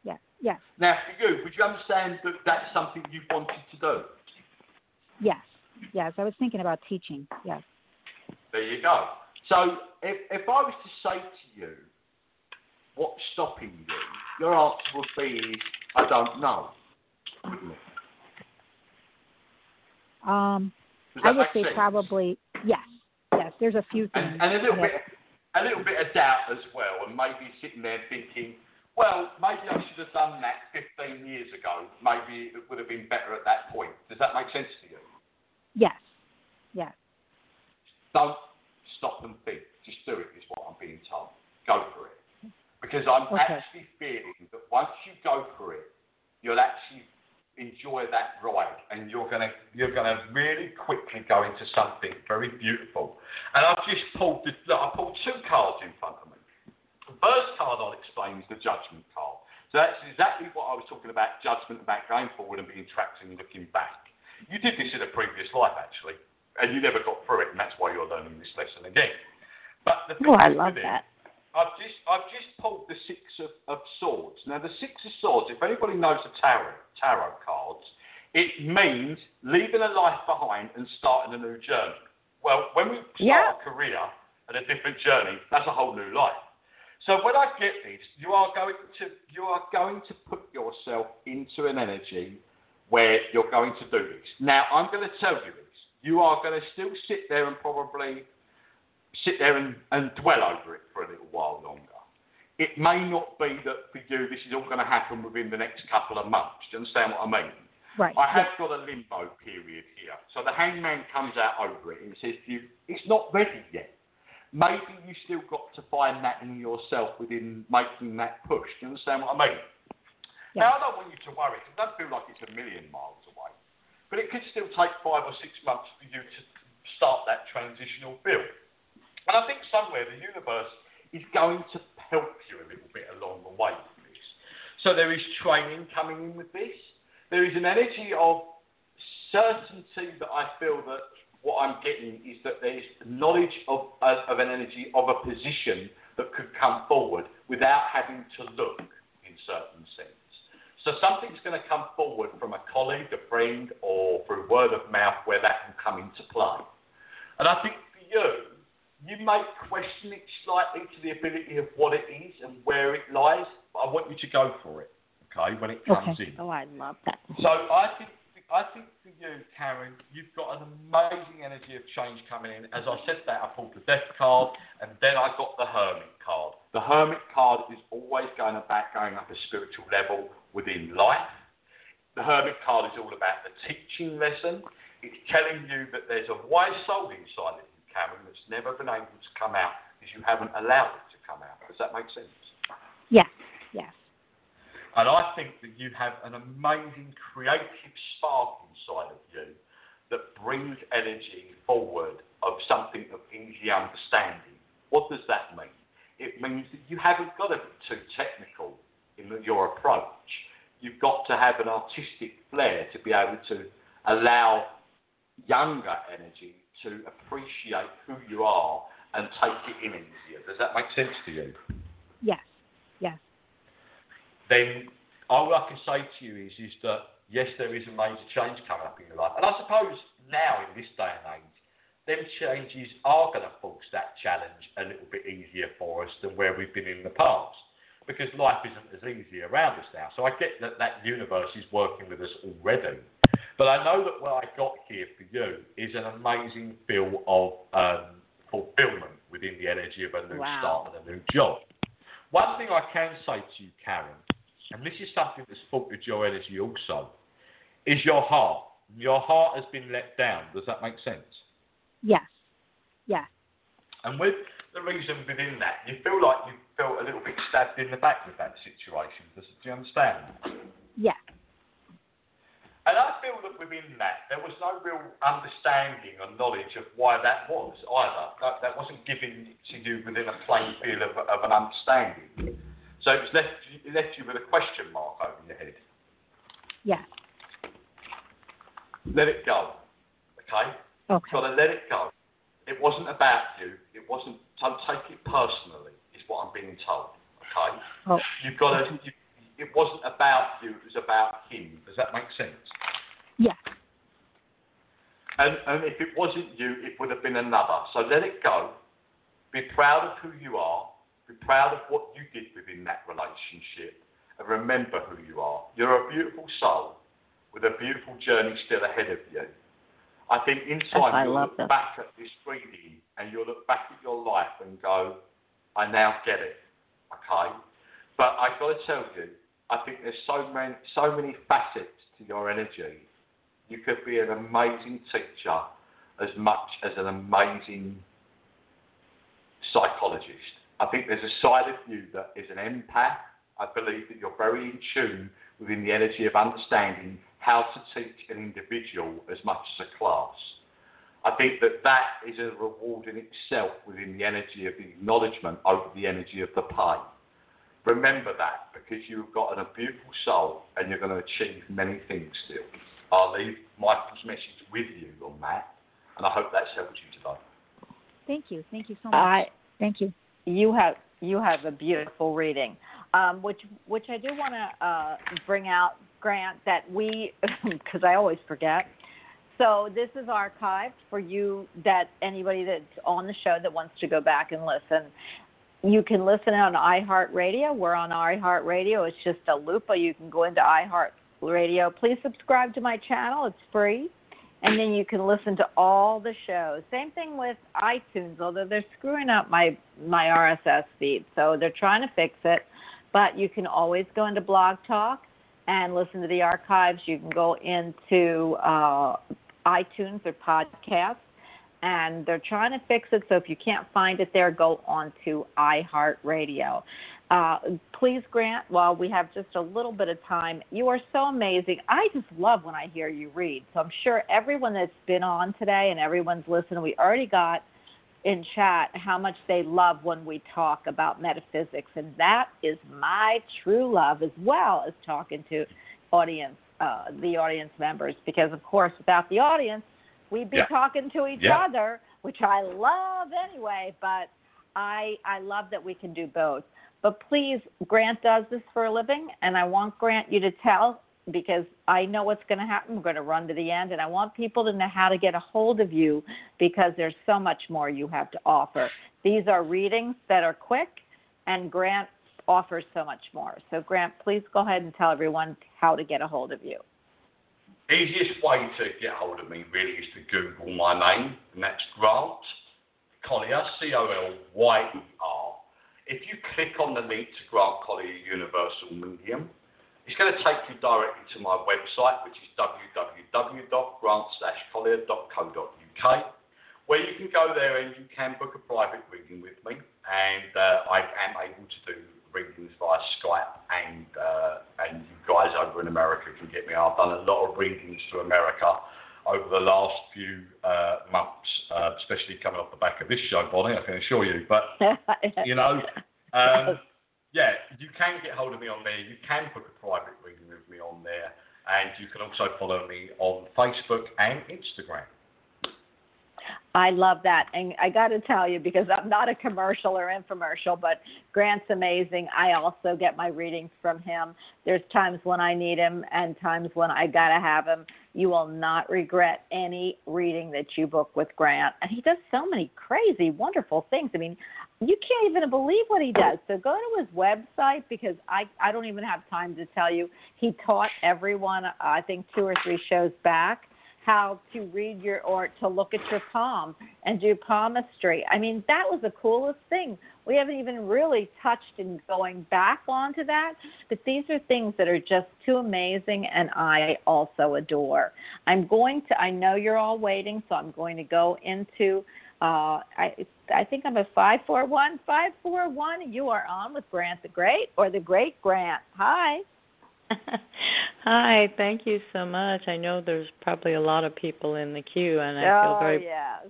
Yes. Yes. Now, for you, would you understand that that's something you've wanted to do? Yes. Yes. I was thinking about teaching. Yes. There you go. So, if, if I was to say to you, what's stopping you, your answer would be, I don't know. Um, I would say sense? probably yes. Yes. There's a few things. And, and a little bit, a little bit of doubt as well, and maybe sitting there thinking, well, maybe I should have done that 15 years ago. Maybe it would have been better at that point. Does that make sense to you? Yes. Yes. Don't stop and think. Just do it, is what I'm being told. Go for it. Because I'm Okay. actually feeling that once you go for it, you'll actually enjoy that ride and you're gonna you're gonna really quickly go into something very beautiful. And I've just pulled the, I pulled two cards in front of me. The first card I'll explain is the judgment card. So that's exactly what I was talking about, judgment about going forward and being trapped and looking back. You did this in a previous life actually, and you never got through it, and that's why you're learning this lesson again. But the thing Oh, I love it, that. I've just I've just pulled the six of, of swords. Now the six of swords, if anybody knows the tarot tarot cards, it means leaving a life behind and starting a new journey. Well, when we start Yeah. a career and a different journey, that's a whole new life. So when I get this, you are going to you are going to put yourself into an energy where you're going to do this. Now I'm going to tell you this. You are going to still sit there and probably sit there and, and dwell over it for a little while longer. It may not be that for you this is all going to happen within the next couple of months. Do you understand what I mean? Right. I have got a limbo period here. So the hangman comes out over it and says to you, it's not ready yet. Maybe you still got to find that in yourself within making that push. Do you understand what I mean? Yeah. Now, I don't want you to worry, 'cause I don't feel like it's a million miles away. But it could still take five or six months for you to start that transitional build. And I think somewhere the universe is going to help you a little bit along the way with this. So there is training coming in with this. There is an energy of certainty that I feel that what I'm getting is that there is knowledge of, of, of an energy of a position that could come forward without having to look in certain sense. So something's going to come forward from a colleague, a friend, or through word of mouth where that can come into play. And I think for you, you may question it slightly to the ability of what it is and where it lies, but I want you to go for it, okay, when it comes in. Oh, I love that. So I think I think for you, Karen, you've got an amazing energy of change coming in. As I said that, I pulled the Death card, and then I got the Hermit card. The Hermit card is always going about going up a spiritual level within life. The Hermit card is all about the teaching lesson. It's telling you that there's a wise soul inside of you, Karen, that's never been able to come out because you haven't allowed it to come out. Does that make sense? Yes. Yes. And I think that you have an amazing creative spark inside of you that brings energy forward of something of easy understanding. What does that mean? It means that you haven't got to be too technical in your approach. You've got to have an artistic flair to be able to allow younger energy to appreciate who you are and take it in easier. Does that make sense to you? Yes. Yes. Then all I can say to you is, is that yes, there is a major change coming up in your life. And I suppose now in this day and age, them changes are going to force that challenge a little bit easier for us than where we've been in the past. Because life isn't as easy around us now. So I get that that universe is working with us already. But I know that what I got here for you is an amazing feel of um, fulfillment within the energy of a new Wow. start and a new job. One thing I can say to you, Karen, and this is something that's filtered your energy also, is your heart. Your heart has been let down. Does that make sense? Yes. Yes. And with the reason within that, you feel like you felt a little bit stabbed in the back with that situation. Do you understand? Yeah. And I feel that within that, there was no real understanding or knowledge of why that was either. That, that wasn't given to you within a plain field of, of an understanding. So it was left, it left you with a question mark over your head. Yeah. Let it go. Okay? You've Okay. got to let it go. It wasn't about you. It wasn't. Don't take it personally. Is what I'm being told. Okay. Oh. You've got to. You, it wasn't about you. It was about him. Does that make sense? Yes. And, and if it wasn't you, it would have been another. So let it go. Be proud of who you are. Be proud of what you did within that relationship. And remember who you are. You're a beautiful soul with a beautiful journey still ahead of you. I think in time I you'll look this. back at this reading and you'll look back at your life and go, I now get it. Okay? But I've got to tell you, I think there's so many, so many facets to your energy you could be an amazing teacher as much as an amazing psychologist. I think there's a side of you that is an empath. I believe that you're very in tune within the energy of understanding how to teach an individual as much as a class. I think that that is a reward in itself within the energy of the acknowledgement over the energy of the pay. Remember that because you've got a beautiful soul and you're going to achieve many things still. I'll leave Michael's message with you on that, and I hope that's helped you today. Thank you. Thank you so much. I Thank you. you have you have a beautiful reading, um, which which I do want to uh, bring out, Grant, that we because I always forget. So this is archived for you that anybody that's on the show that wants to go back and listen. You can listen on iHeartRadio. We're on iHeartRadio. It's just a loop, but you can go into iHeartRadio. Please subscribe to my channel. It's free. And then you can listen to all the shows. Same thing with iTunes, although they're screwing up my my RSS feed, so they're trying to fix it. But you can always go into Blog Talk and listen to the archives. You can go into uh, iTunes or podcasts, and they're trying to fix it. So if you can't find it there, go on to iHeartRadio. Uh, please, Grant, while we have just a little bit of time, you are so amazing. I just love when I hear you read. So I'm sure everyone that's been on today and everyone's listening, we already got in chat how much they love when we talk about metaphysics. And that is my true love as well as talking to audience, uh, the audience members, because of course, without the audience, we'd be Yeah. talking to each Yeah. other, which I love anyway, but I I love that we can do both. But please, Grant does this for a living, and I want Grant you to tell because I know what's going to happen. We're going to run to the end, and I want people to know how to get a hold of you because there's so much more you have to offer. These are readings that are quick, and Grant offers so much more. So, Grant, please go ahead and tell everyone how to get a hold of you. Easiest way to get hold of me really is to Google my name, and that's Grant Colyer, C O L Y E R. If you click on the link to Grant Colyer Universal Medium, it's going to take you directly to my website, which is www.grant-colyer.co.uk, where you can go there and you can book a private reading with me, and uh, I am able to do readings via Skype, and uh, and you guys over in America can get me. I've done a lot of readings to America over the last few uh, months, uh, especially coming off the back of this show, Bonnie. I can assure you. But you know, um, yeah, you can get hold of me on there. You can book a private reading with me on there, and you can also follow me on Facebook and Instagram. I love that. And I got to tell you, because I'm not a commercial or infomercial, but Grant's amazing. I also get my readings from him. There's times when I need him and times when I got to have him. You will not regret any reading that you book with Grant. And he does so many crazy, wonderful things. I mean, you can't even believe what he does. So go to his website because I I don't even have time to tell you. He taught everyone I think two or three shows back how to read your or to look at your palm and do palmistry. I mean, that was the coolest thing. We haven't even really touched in going back onto that, but these are things that are just too amazing and I also adore. I'm going to I know you're all waiting, so I'm going to go into uh, I I think I'm a five four one five four one. You are on with Grant the Great or the Great Grant. Hi. Hi, thank you so much. I know there's probably a lot of people in the queue, and I oh, feel very yes.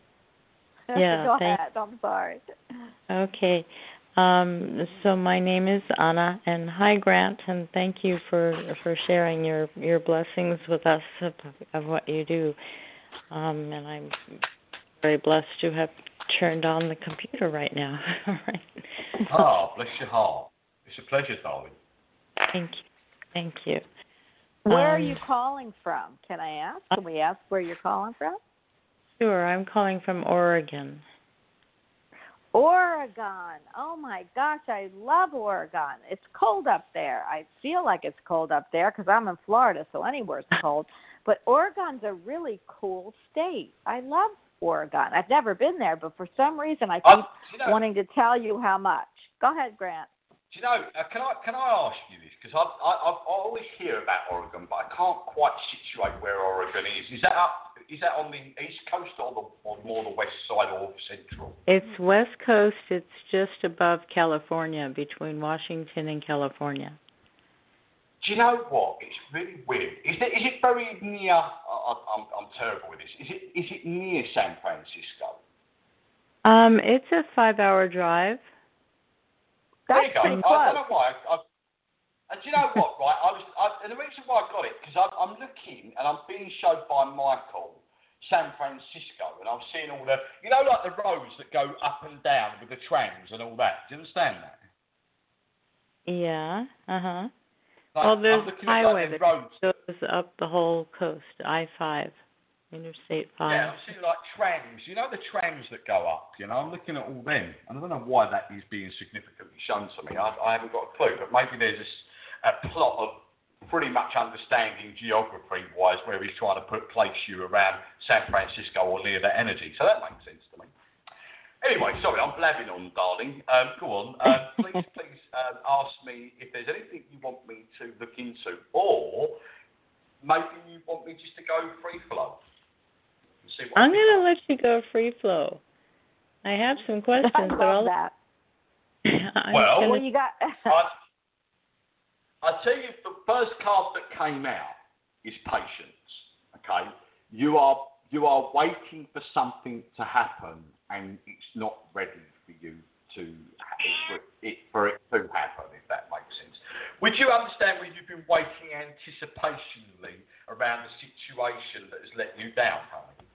Yeah, Go thank- ahead. I'm sorry. okay. Um, so my name is Anna, and hi Grant, and thank you for for sharing your your blessings with us of, of what you do. Um, and I'm very blessed to have turned on the computer right now. All right. Ah, bless your heart. It's a pleasure, darling. Thank you. Thank you. Where are Um, you calling from? Can I ask? Can we ask where you're calling from? Sure, I'm calling from Oregon. Oregon. Oh my gosh, I love Oregon. It's cold up there. I feel like it's cold up there because I'm in Florida, so anywhere's cold. But Oregon's a really cool state. I love Oregon. I've never been there, but for some reason I I, keep you know, wanting to tell you how much. Go ahead, Grant. Do you know? Uh, can I can I ask you this? Because I, I I always hear about Oregon, but I can't quite situate where Oregon is. Is that up? Is that on the east coast or the or more the west side or central? It's West Coast. It's just above California, between Washington and California. Do you know what? It's really weird. Is it is it very near? I- I'm I'm terrible with this. Is it is it near San Francisco? Um, it's a five-hour drive. That's there you go. pretty I don't know why. I, I, and do you know what? Right, I was, I, and the reason why I got it because I'm, I'm looking and I'm being showed by Michael San Francisco, and I'm seeing all the, you know, like the roads that go up and down with the trams and all that. Do you understand that? Yeah. Uh huh. Like, Well, there's I'm highway that goes up the whole coast. I five, Interstate five. Yeah, I'm seeing like trams. You know the trams that go up. You know, I'm looking at all them. And I don't know why that is being significantly shown to me. I, I haven't got a clue, but maybe there's a plot of pretty much understanding geography-wise where he's trying to put place you around San Francisco or near that energy. So that makes sense to me. Anyway, sorry, I'm blabbing on, darling. Um, go on. Um, please, please um, ask me if there's anything you want me to look into, or maybe you want me just to go free flow. And See what I'm gonna let you go free flow. I have some I questions, but love I'll. that. I'm Well- gonna- Well, you got. I, I tell you, the first card that came out is patience. Okay, you are you are waiting for something to happen, and it's not ready for you to for it for it to happen. If that makes sense. Would you understand when you've been waiting anticipationally around the situation that has let you down, honey?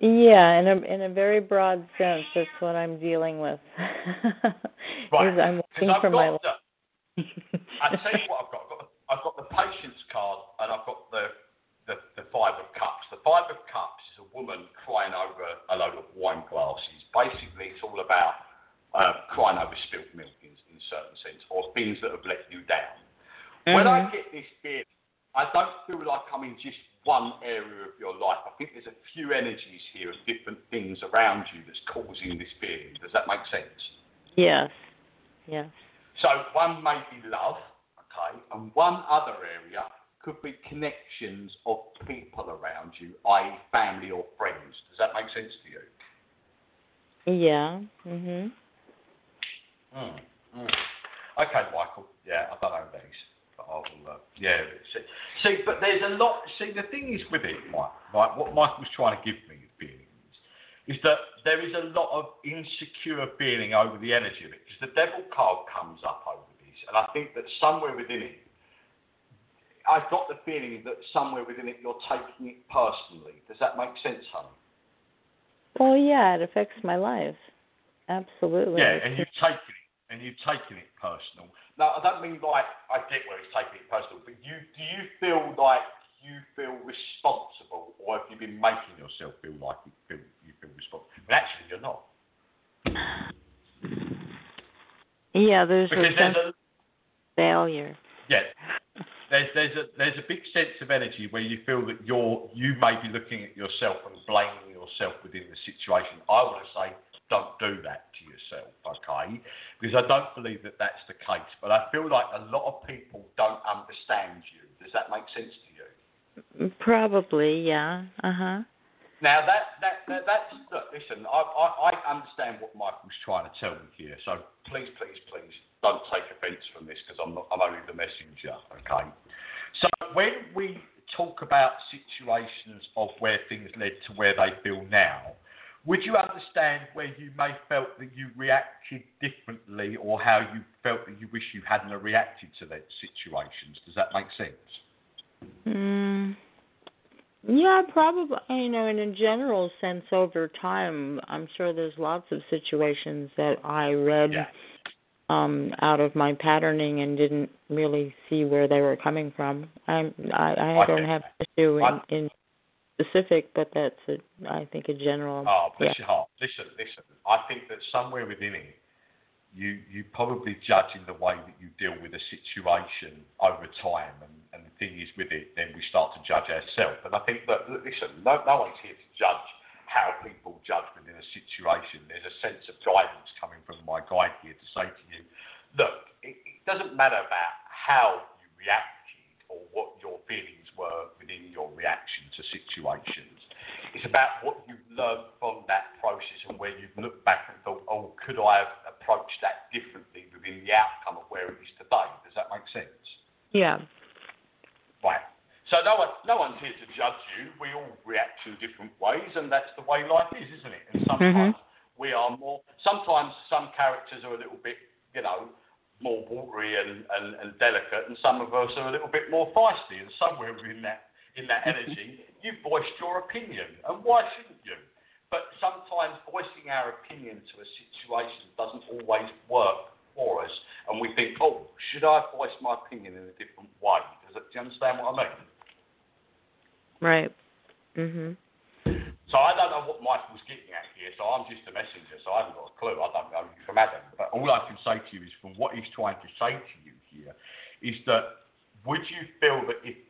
Yeah, in a in a very broad sense, that's what I'm dealing with. Right. I'm I've for my. the, I tell you what, I've got. I've got, the, I've got the patience card, and I've got the, the the five of cups. The five of cups is a woman crying over a load of wine glasses. Basically, it's all about uh, crying over spilt milk in, in a certain sense, or things that have let you down. When I Mhm. get this feeling, I don't feel like I'm in just one area of your life. I think there's a few energies here of different things around you that's causing this feeling. Does that make sense? Yes. Yes. So one may be love, okay, and one other area could be connections of people around you, i.e., family or friends. Does that make sense to you? Yeah. Mhm. Mm. Mm. Okay, Michael. Yeah, I don't know these, but I will. Uh, yeah. See, see, but there's a lot. See, the thing is with it, Mike. Right, what Michael's trying to give me the feeling is, is that there is a lot of insecure feeling over the energy of it. Because the devil card comes up over this, and I think that somewhere within it, I've got the feeling that somewhere within it you're taking it personally. Does that make sense, honey? Well, yeah, it affects my life. Absolutely. Yeah, and you've taken it, and you've taken it personal. Now, I don't mean like I get where he's taking it personal, but you do you feel like you feel responsible, or have you been making yourself feel like you feel you feel responsible? But actually, you're not. Yeah, there's Because a there's sense a failure. yeah, there's there's a there's a big sense of energy where you feel that you're you may be looking at yourself and blaming yourself within the situation. I want to say don't do that to yourself, okay? Because I don't believe that that's the case. But I feel like a lot of people don't understand you. Does that make sense to you? Probably, yeah. Uh huh. Now that that, that that's look, listen. I, I I understand what Michael's trying to tell me here. So please, please, please don't take offence from this because I'm not. I'm only the messenger. Okay. So when we talk about situations of where things led to where they feel now, would you understand where you may felt that you reacted differently, or how you felt that you wish you hadn't reacted to those situations? Does that make sense? Mm, yeah, probably. You know, in a general sense, over time, I'm sure there's lots of situations that I read Yeah. um, out of my patterning and didn't really see where they were coming from. I'm, I, I I don't have that. issue in, I- in specific, but that's a, I think a general. Oh, bless yeah. your heart. Listen, listen. I think that somewhere within it, you you probably judge in the way that you deal with a situation over time, and, and the thing is with it, then we start to judge ourselves. And I think that listen, no, no one's here to judge how people judge within a situation. There's a sense of guidance coming from my guide here to say to you, look, it, it doesn't matter about how you reacted or what your feelings were within your reaction to situations. It's about what you've learned from that process and where you've looked back and thought, oh, could I have approached that differently within the outcome of where it is today? Does that make sense? Yeah. Right. So no one, no one's here to judge you. We all react in different ways, and that's the way life is, isn't it? And mm-hmm. sometimes we are more. Sometimes some characters are a little bit, you know, more watery and, and, and delicate, and some of us are a little bit more feisty. And somewhere in that in that energy, you've voiced your opinion, and why shouldn't you? But sometimes voicing our opinion to a situation doesn't always work for us, and we think, oh, should I voice my opinion in a different way? Does it, do you understand what I mean? Right. Mhm. So I don't know what Michael's getting at here, so I'm just a messenger, so I haven't got a clue. I don't know you from Adam. But all I can say to you is from what he's trying to say to you here is that would you feel that if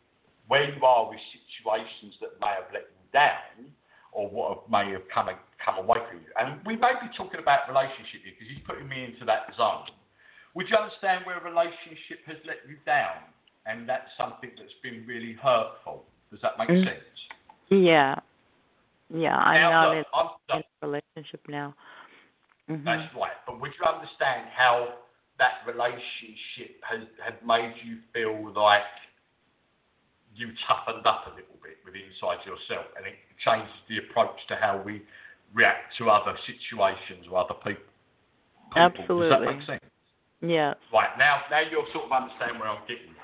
where you are with situations that may have let you down or what may have come come away from you, and we may be talking about relationship here because he's putting me into that zone. Would you understand where a relationship has let you down and that's something that's been really hurtful? Does that make Mm. sense? Yeah. Yeah, I'm Now, not look, in, I'm- in a relationship now. Mhm. That's right. But would you understand how that relationship has, has made you feel like you toughened up a little bit with inside yourself and it changes the approach to how we react to other situations or other people? people. Does that make sense? Yeah. Right, now now you'll sort of understand where I'm getting.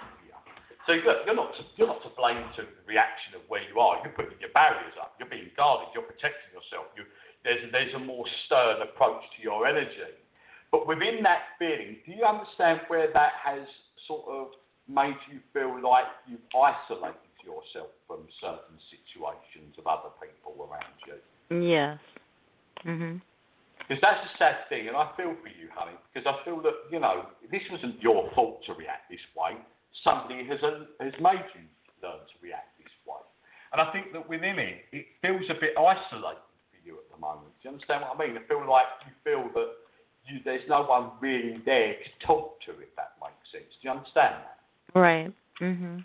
So look, you're not to, you're not to blame to the reaction of where you are. You're putting your barriers up. You're being guarded. You're protecting yourself. You, there's there's a more stern approach to your energy. But within that feeling, do you understand where that has sort of made you feel like you've isolated yourself from certain situations of other people around you? Yes. Mhm. Because that's a sad thing, and I feel for you, honey. Because I feel that you know this wasn't your fault to react this way. Somebody has uh, has made you learn to react this way, and I think that within it, it feels a bit isolated for you at the moment. Do you understand what I mean? I feel like you feel that you, there's no one really there to talk to, if that makes sense. Do you understand that? Right. Mhm.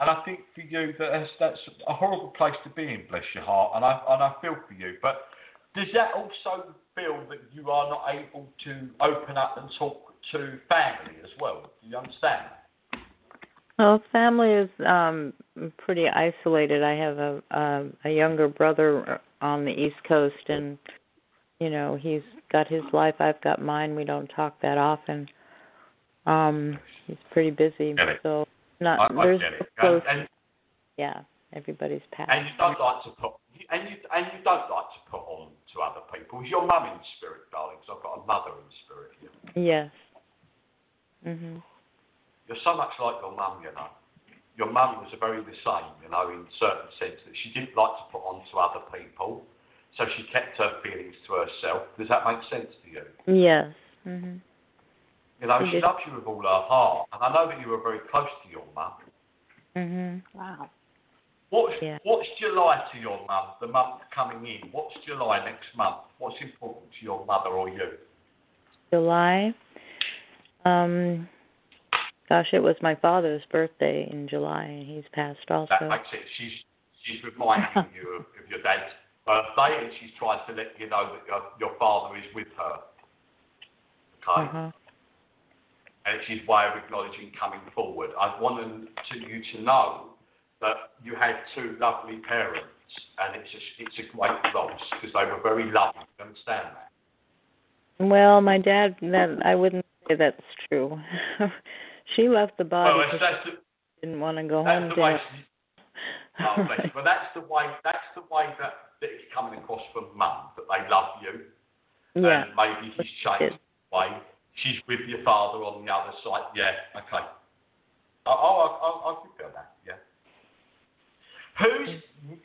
And I think for you that that's, that's a horrible place to be in, bless your heart. And I and I feel for you. But does that also feel that you are not able to open up and talk to family as well? Do you understand? Well, family is um pretty isolated. I have a um a younger brother on the East Coast and you know, he's got his life, I've got mine. We don't talk that often. Um he's pretty busy. It. So not I, there's close And, yeah, everybody's passed. and you don't like to put and you and you don't like to put on to other people. Is your mum in spirit, darling? 'Cause I've got a mother in spirit here. Yes. Mhm. You're so much like your mum, you know. Your mum was very the same, you know, in certain sense that she didn't like to put on to other people, so she kept her feelings to herself. Does that make sense to you? Yes. Mhm. You know, She she loves you with all her heart, and I know that you were very close to your mum. Mhm. Wow. What's Yeah. what's July to your mum? The month coming in. What's July next month? What's important to your mother or you? July. Um gosh, it was my father's birthday in July and he's passed also. That makes it. She's she's reminding you of, of your dad's birthday, and she's trying to let you know that your your father is with her. Okay. Uh-huh. and it's his way of acknowledging coming forward. I wanted to, you to know that you had two lovely parents, and it's a, it's a great loss because they were very loving. You understand that? Well, my dad that I wouldn't say that's true. she left the body well, because that's, that's the, didn't want to go home the. She, oh, you. But that's the way. That's the way that, that it's coming across from mum that they love you, yeah. and maybe he's changed the way. She's with your father on the other side. Yeah. Okay. Oh, oh, I'll, I'll give that. Yeah. Who's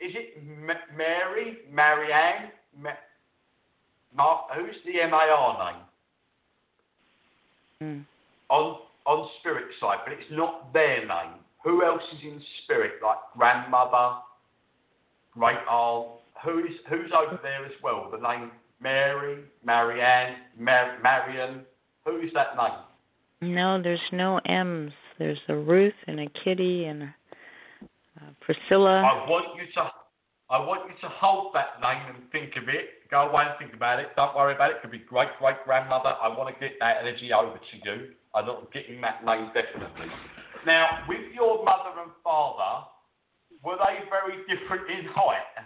is it? M- Mary, Marianne, Ma- Mark? Who's the MAR name Mm. on on spirit side? But it's not their name. Who else is in spirit? Like grandmother, great aunt. Who is who's over there as well? The name Mary, Marianne, Mar- Marion. Who is that name? No, there's no M's. There's a Ruth and a Kitty and a uh, Priscilla. I want you to I want you to hold that name and think of it. Go away and think about it. Don't worry about it. It could be great great grandmother. I want to get that energy over to you. I'm not getting that name definitely. Now, with your mother and father, were they very different in height?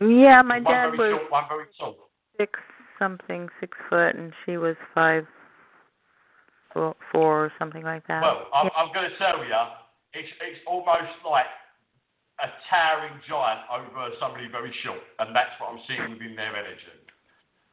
Yeah, my one dad very was short, one very tall. six something, six foot, and she was five four or something like that. Well, I'm, I'm going to tell you, it's it's almost like a towering giant over somebody very short, and that's what I'm seeing within their energy.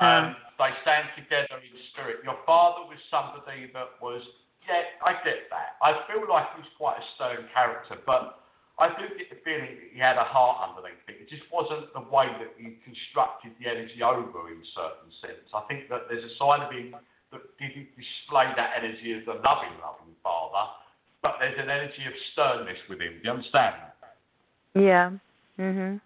Um, they stand together in spirit. Your father was somebody that was, yeah, I get that. I feel like he was quite a stern character, but I do get the feeling that he had a heart underneath it. It just wasn't the way that he constructed the energy over in certain sense. I think that there's a side of him that didn't display that energy as a loving, loving father, but there's an energy of sternness with him. Do you understand that? yeah. Mhm.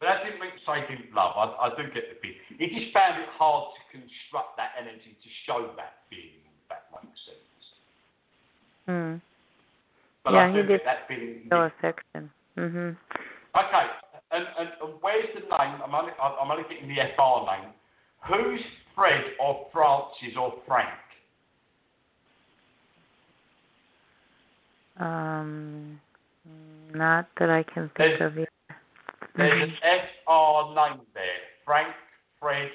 But that didn't mean to say he didn't love. I, I do get the feeling. He just found it hard to construct that energy to show that feeling, if that makes sense. Hmm. But Yeah, I do he get did that feeling. did. affection. Mhm. Okay, and, and, and where's the name? I'm only, I'm only getting the FR name. Who's Fred or Francis or Frank? Um, not that I can think There's- of yet. There's an FR name there. Frank, Fred.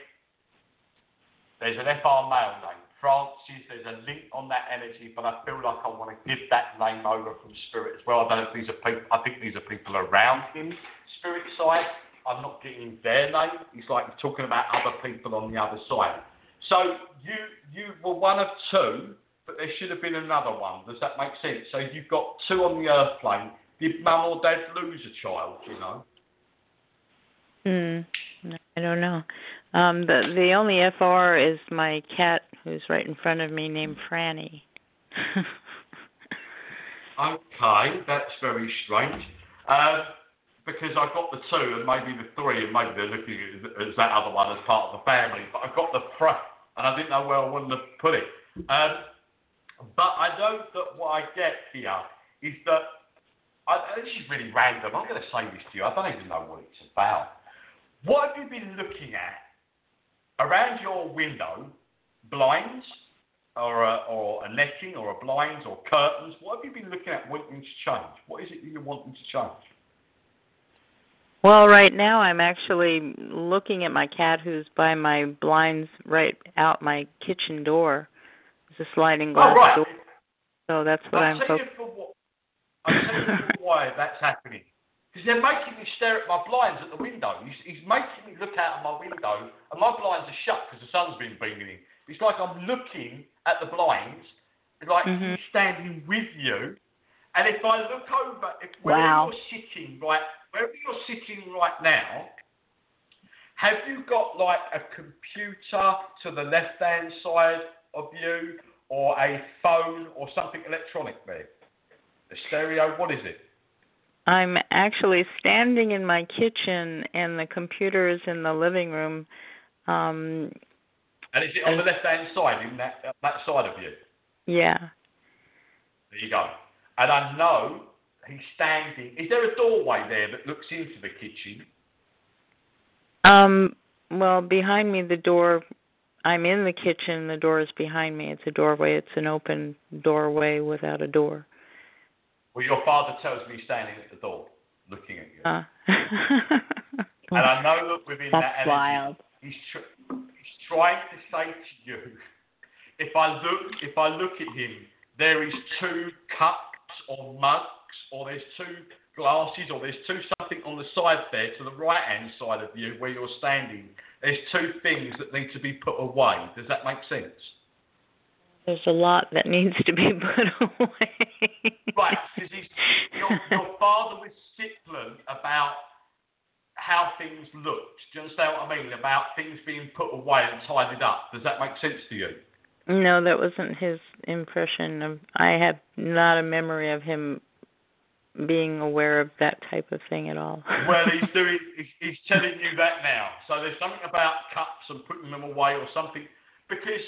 There's an FR male name. Francis, there's a link on that energy, but I feel like I want to give that name over from spirit as well. I don't know if these are people, I think these are people around him, spirit side. I'm not getting their name. It's like talking about other people on the other side. So you you were one of two, but there should have been another one. Does that make sense? So you've got two on the earth plane. Did mum or dad lose a child, you know? Hmm. I don't know. Um, the the only FR is my cat who's right in front of me named Franny. Okay, that's very strange. Um, because I got the two and maybe the three, and maybe they're looking at as that other one as part of the family. But I got the fr, and I didn't know where I wanted to put it. Um, but I know that what I get here is that I, this is really random. I'm going to say this to you. I don't even know what it's about. What have you been looking at around your window? Blinds, or a, or a netting, or a blinds, or curtains. What have you been looking at wanting to change? What is it that you're wanting to change? well, right now I'm actually looking at my cat who's by my blinds right out my kitchen door. It's a sliding glass oh, right. door. So that's what I'll I'm focusing. for. I'll tell you why that's happening. Because they're making me stare at my blinds at the window. He's, he's making me look out of my window, and my blinds are shut because the sun's been beaming in. It's like I'm looking at the blinds, like Mhm. he's standing with you. And if I look over, if where Wow. you're sitting, right, wherever you're sitting right now, have you got like a computer to the left-hand side of you, or a phone, or something electronic there? A stereo? What is it? I'm actually standing in my kitchen, and the computer is in the living room. Um, And is it on the left hand side, in that uh, that side of you? yeah. There you go. And I know he's standing. Is there a doorway there that looks into the kitchen? Um, well, behind me, the door. I'm in the kitchen. The door is behind me. It's a doorway. It's an open doorway without a door. Well, your father tells me he's standing at the door, looking at you. Uh. and I know that within that energy, wild. he's tr- he's trying to say to you, if I look if I look at him, there is two cups or mugs, or there's two glasses, or there's two something on the side there to the right hand side of you where you're standing. There's two things that need to be put away. Does that make sense? There's a lot that needs to be put away. Right, because your, your father was sickling about how things looked. Do you understand what I mean? About things being put away and tidied up. Does that make sense to you? No, that wasn't his impression of. I have not a memory of him being aware of that type of thing at all. Well, he's doing. He's, he's telling you that now. So there's something about cups and putting them away or something. Because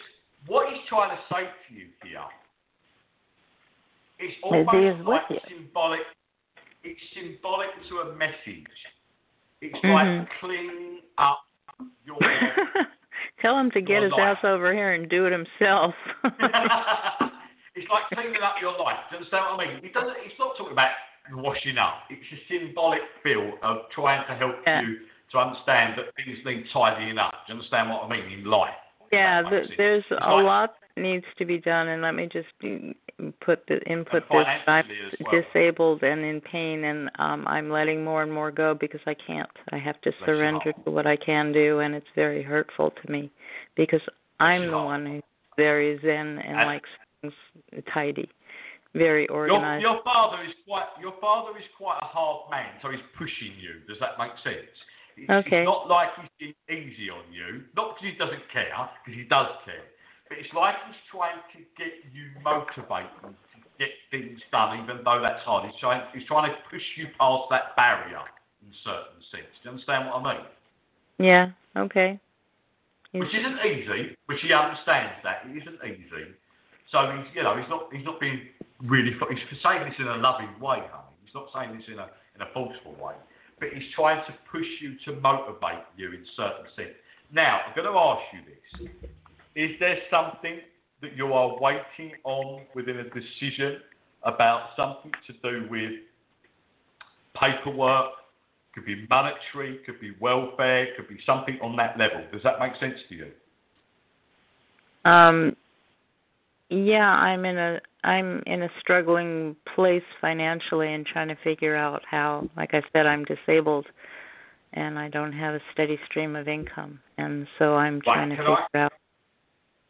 what he's trying to say to you here, it's almost like symbolic. It's symbolic to a message. It's Mhm. like clean up your. Tell him to get his life. ass over here and do it himself. it's like cleaning up your life. Do you understand what I mean? It doesn't. It's not talking about washing up. It's a symbolic feel of trying to help Yeah. you to understand that things need tidying up. Do you understand what I mean in life? Yeah, That th- there's a lot that needs to be done, and let me just do, put the input this. I'm well. disabled and in pain, and um, I'm letting more and more go because I can't. I have to your surrender to what I can do, and it's very hurtful to me because I'm the one who's very zen and And- likes things tidy, very Your, organized. your father is quite. Your father is quite a hard man, so he's pushing you. Does that make sense? It's, Okay. Not like he's being easy on you. Not because he doesn't care, because he does care. But it's like he's trying to get you motivated to get things done, even though that's hard. He's trying. He's trying to push you past that barrier in certain sense. Do you understand what I mean? yeah. Okay. Which isn't easy, which he understands that it isn't easy. So he's, you know, he's not, he's not being really. He's saying this in a loving way, honey. He's not saying this in a, in a forceful way. But he's trying to push you to motivate you in certain sense. Now, I'm going to ask you this: Is there something that you are waiting on within a decision about something to do with paperwork? Could be monetary, could be welfare, could be something on that level. Does that make sense to you? Um yeah, I'm in a I'm in a struggling place financially and trying to figure out how like I said I'm disabled and I don't have a steady stream of income and so I'm Right, trying to can figure I- out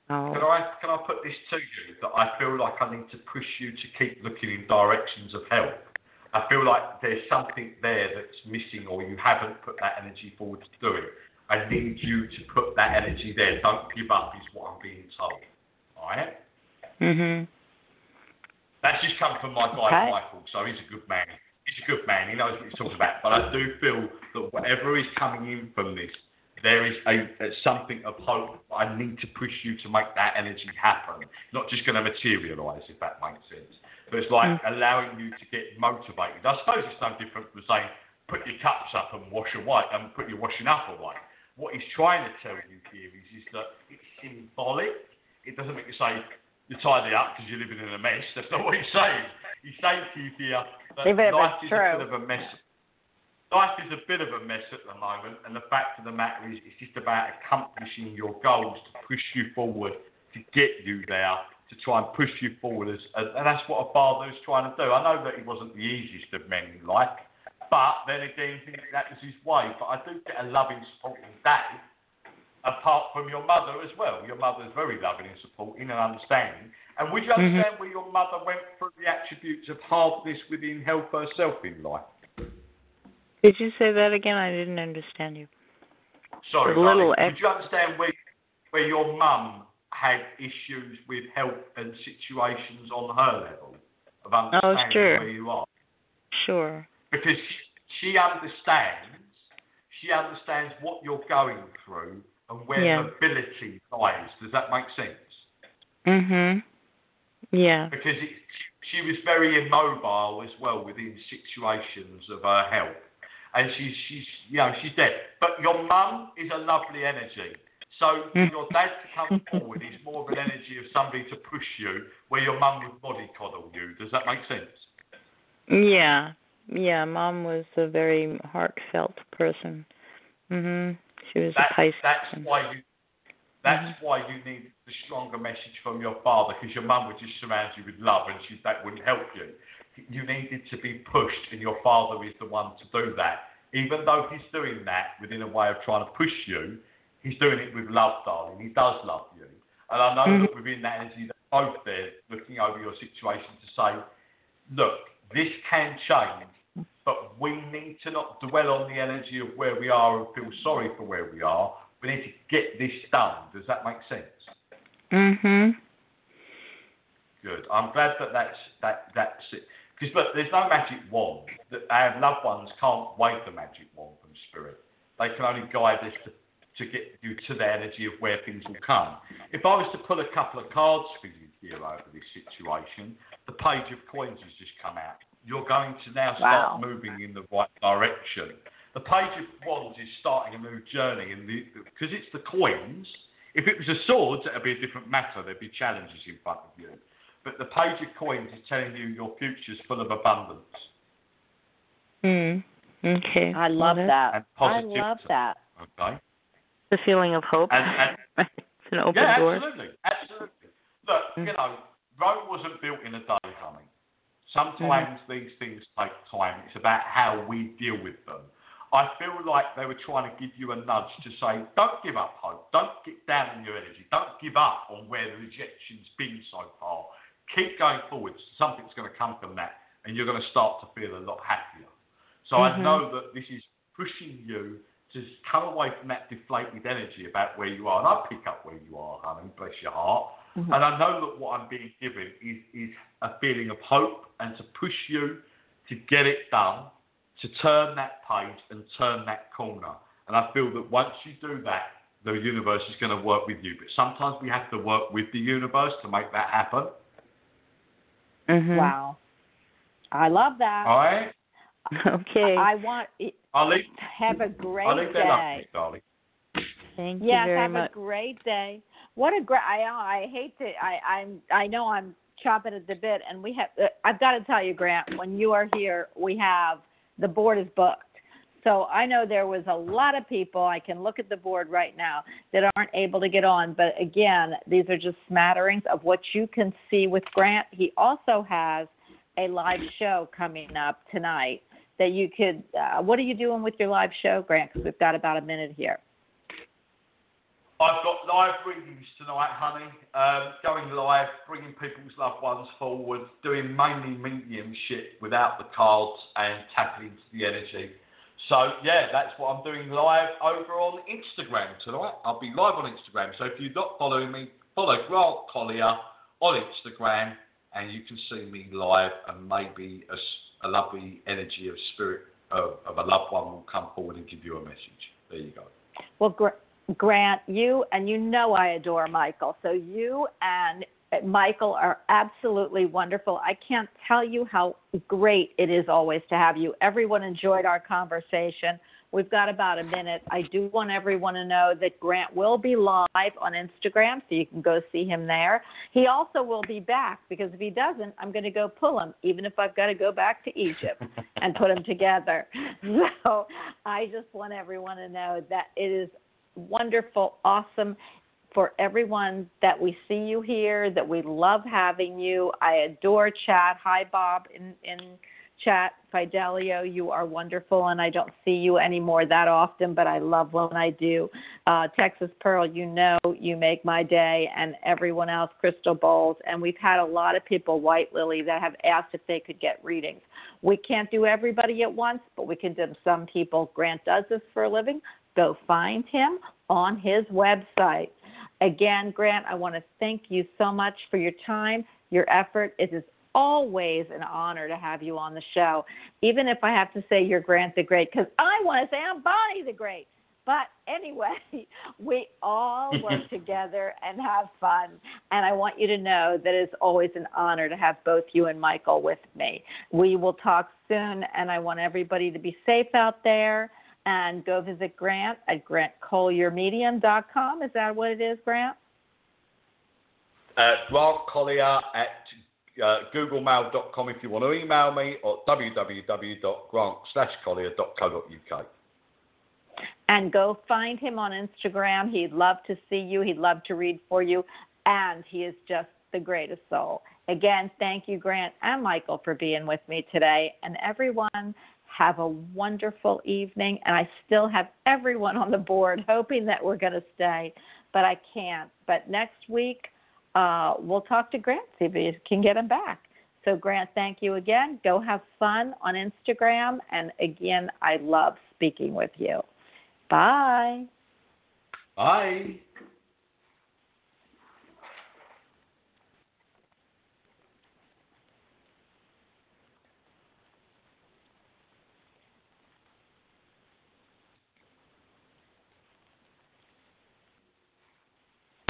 Can how I can I put this to you that I feel like I need to push you to keep looking in directions of help. I feel like there's something there that's missing or you haven't put that energy forward to do it. I need you to put that energy there. Don't give up is what I'm being told. Alright? Mhm. That's just come from my guy Okay. Michael, so he's a good man. He's a good man. He knows what he's talking about. But I do feel that whatever is coming in from this, there is a, something of hope. I need to push you to make that energy happen. Not just going to materialise, if that makes sense. But it's like allowing you to get motivated. I suppose it's no different from saying put your cups up and wash away and put your washing up away. What he's trying to tell you here is, is that it's symbolic. It doesn't make you say you tidy up because you're living in a mess. That's not what he's saying. He's saying to you here that Even life is true. a bit of a mess. Life is a bit of a mess at the moment, and the fact of the matter is, it's just about accomplishing your goals to push you forward, to get you there, to try and push you forward. As, and and that's what a father is trying to do. I know that he wasn't the easiest of men in life, but then again, that was his way. But I do get a loving, supporting dad, apart from your mother as well. Your mother is very loving and supporting and understanding. And would you Mhm. understand where your mother went through the attributes of hardness within health herself in life? Did you say that again? I didn't understand you. Sorry, A little darling. ex- Would you understand where where your mum had issues with health and situations on her level of understanding Oh, sure. where you are? Sure. Because she, she understands, she understands what you're going through and where Yeah. her ability lies. Does that make sense? Mhm. Yeah. Because it, she was very immobile as well within situations of her health. And she's, she's, you know, she's dead. But your mum is a lovely energy. So for Mm. your dad to come forward is more of an energy of somebody to push you, where your mum would body coddle you. Does that make sense? Yeah. Yeah, mom was a very heartfelt person. Mhm. She was That, a Pisces. that's why you. That's Mhm. why you need the stronger message from your father, because your mum would just surround you with love, and she that wouldn't help you. You needed to be pushed, and your father is the one to do that. Even though he's doing that within a way of trying to push you, he's doing it with love, darling. He does love you, and I know Mhm. that within that energy, they're both there looking over your situation to say, look, this can change, but we need to not dwell on the energy of where we are and feel sorry for where we are. We need to get this done. Does that make sense? Mhm. Good. I'm glad that that's that that's it. Because look, there's no magic wand. That our loved ones can't wave the magic wand from spirit. They can only guide us to, to get you to the energy of where things will come. If I was to pull a couple of cards for you here over this situation, the page of coins has just come out. You're going to now start Wow. moving in the right direction. The page of wands is starting a new journey, and because it's the coins. If it was a sword, it'd be a different matter. There'd be challenges in front of you. But the page of coins is telling you your future's full of abundance Mm. Okay. I love that's that. I love that. Okay. The feeling of hope. And- it's an open yeah, door. absolutely, absolutely. Look, Mm. you know, Rome wasn't built in a day, honey. Sometimes these things take time. It's about how we deal with them. I feel like they were trying to give you a nudge to say, don't give up hope. Don't get down on your energy. Don't give up on where the rejection's been so far. Keep going forward. Something's going to come from that, and you're going to start to feel a lot happier. So I Mhm. know that this is pushing you to come away from that deflated energy about where you are. And I pick up where you are, honey, bless your heart. Mhm. And I know that what I'm being given is, is a feeling of hope and to push you to get it done, to turn that page and turn that corner. And I feel that once you do that, the universe is going to work with you. But sometimes we have to work with the universe to make that happen. Mhm. Wow. I love that. All right? Okay. I want it, I'll leave, have a great I'll leave that up day. you, darling. Thank you Yes, very have much. a great day. What a great! I I hate to. I I'm I know I'm chopping at the bit, and we have. Uh, I've got to tell you, Grant, when you are here, we have the board is booked. So I know there was a lot of people. I can look at the board right now that aren't able to get on. But again, these are just smatterings of what you can see with Grant. He also has a live show coming up tonight that you could. Uh, what are you doing with your live show, Grant? Because we've got about a minute here. I've got live readings tonight, honey. Um, going live, bringing people's loved ones forward, doing mainly mediumship without the cards and tapping into the energy. So yeah, that's what I'm doing live over on Instagram tonight. I'll be live on Instagram. So if you're not following me, follow Grant Colyer on Instagram, and you can see me live. And maybe a lovely energy of spirit of, of a loved one will come forward and give you a message. There you go. Well, Gr- Grant, you and you know I adore Michael. So you and Michael are absolutely wonderful. I can't tell you how great it is always to have you. Everyone enjoyed our conversation. We've got about a minute. I do want everyone to know that Grant will be live on Instagram, so you can go see him there. He also will be back because if he doesn't, I'm going to go pull him, even if I've got to go back to Egypt and put him together. So I just want everyone to know that it is wonderful, awesome for everyone that we see you here, that we love having you. I adore Chad. Hi, Bob in, in chat. Fidelio, you are wonderful, and I don't see you anymore that often, but I love when I do. Uh, Texas Pearl, you know, you make my day, and everyone else, Crystal Bowles. And we've had a lot of people, White Lily, that have asked if they could get readings. We can't do everybody at once, but we can do some people. Grant does this for a living. Go find him on his website. Again, Grant, I want to thank you so much for your time, your effort. It is always an honor to have you on the show, even if I have to say you're Grant the Great, because I want to say I'm Bonnie the Great. But anyway, we all work together and have fun. And I want you to know that it's always an honor to have both you and Michael with me. We will talk soon, and I want everybody to be safe out there and go visit Grant at grantcolyermedium.com. Is that what it is, Grant? Uh, Grant Colyer at uh, googlemail.com if you want to email me or www.grant colyer.co.uk. And go find him on Instagram. He'd love to see you. He'd love to read for you. And he is just the greatest soul. Again, thank you, Grant and Michael, for being with me today. And everyone, have a wonderful evening. And I still have everyone on the board hoping that we're going to stay, but I can't. But next week, uh, we'll talk to Grant, see if we can get him back. So, Grant, thank you again. Go have fun on Instagram. And again, I love speaking with you. Bye. Bye.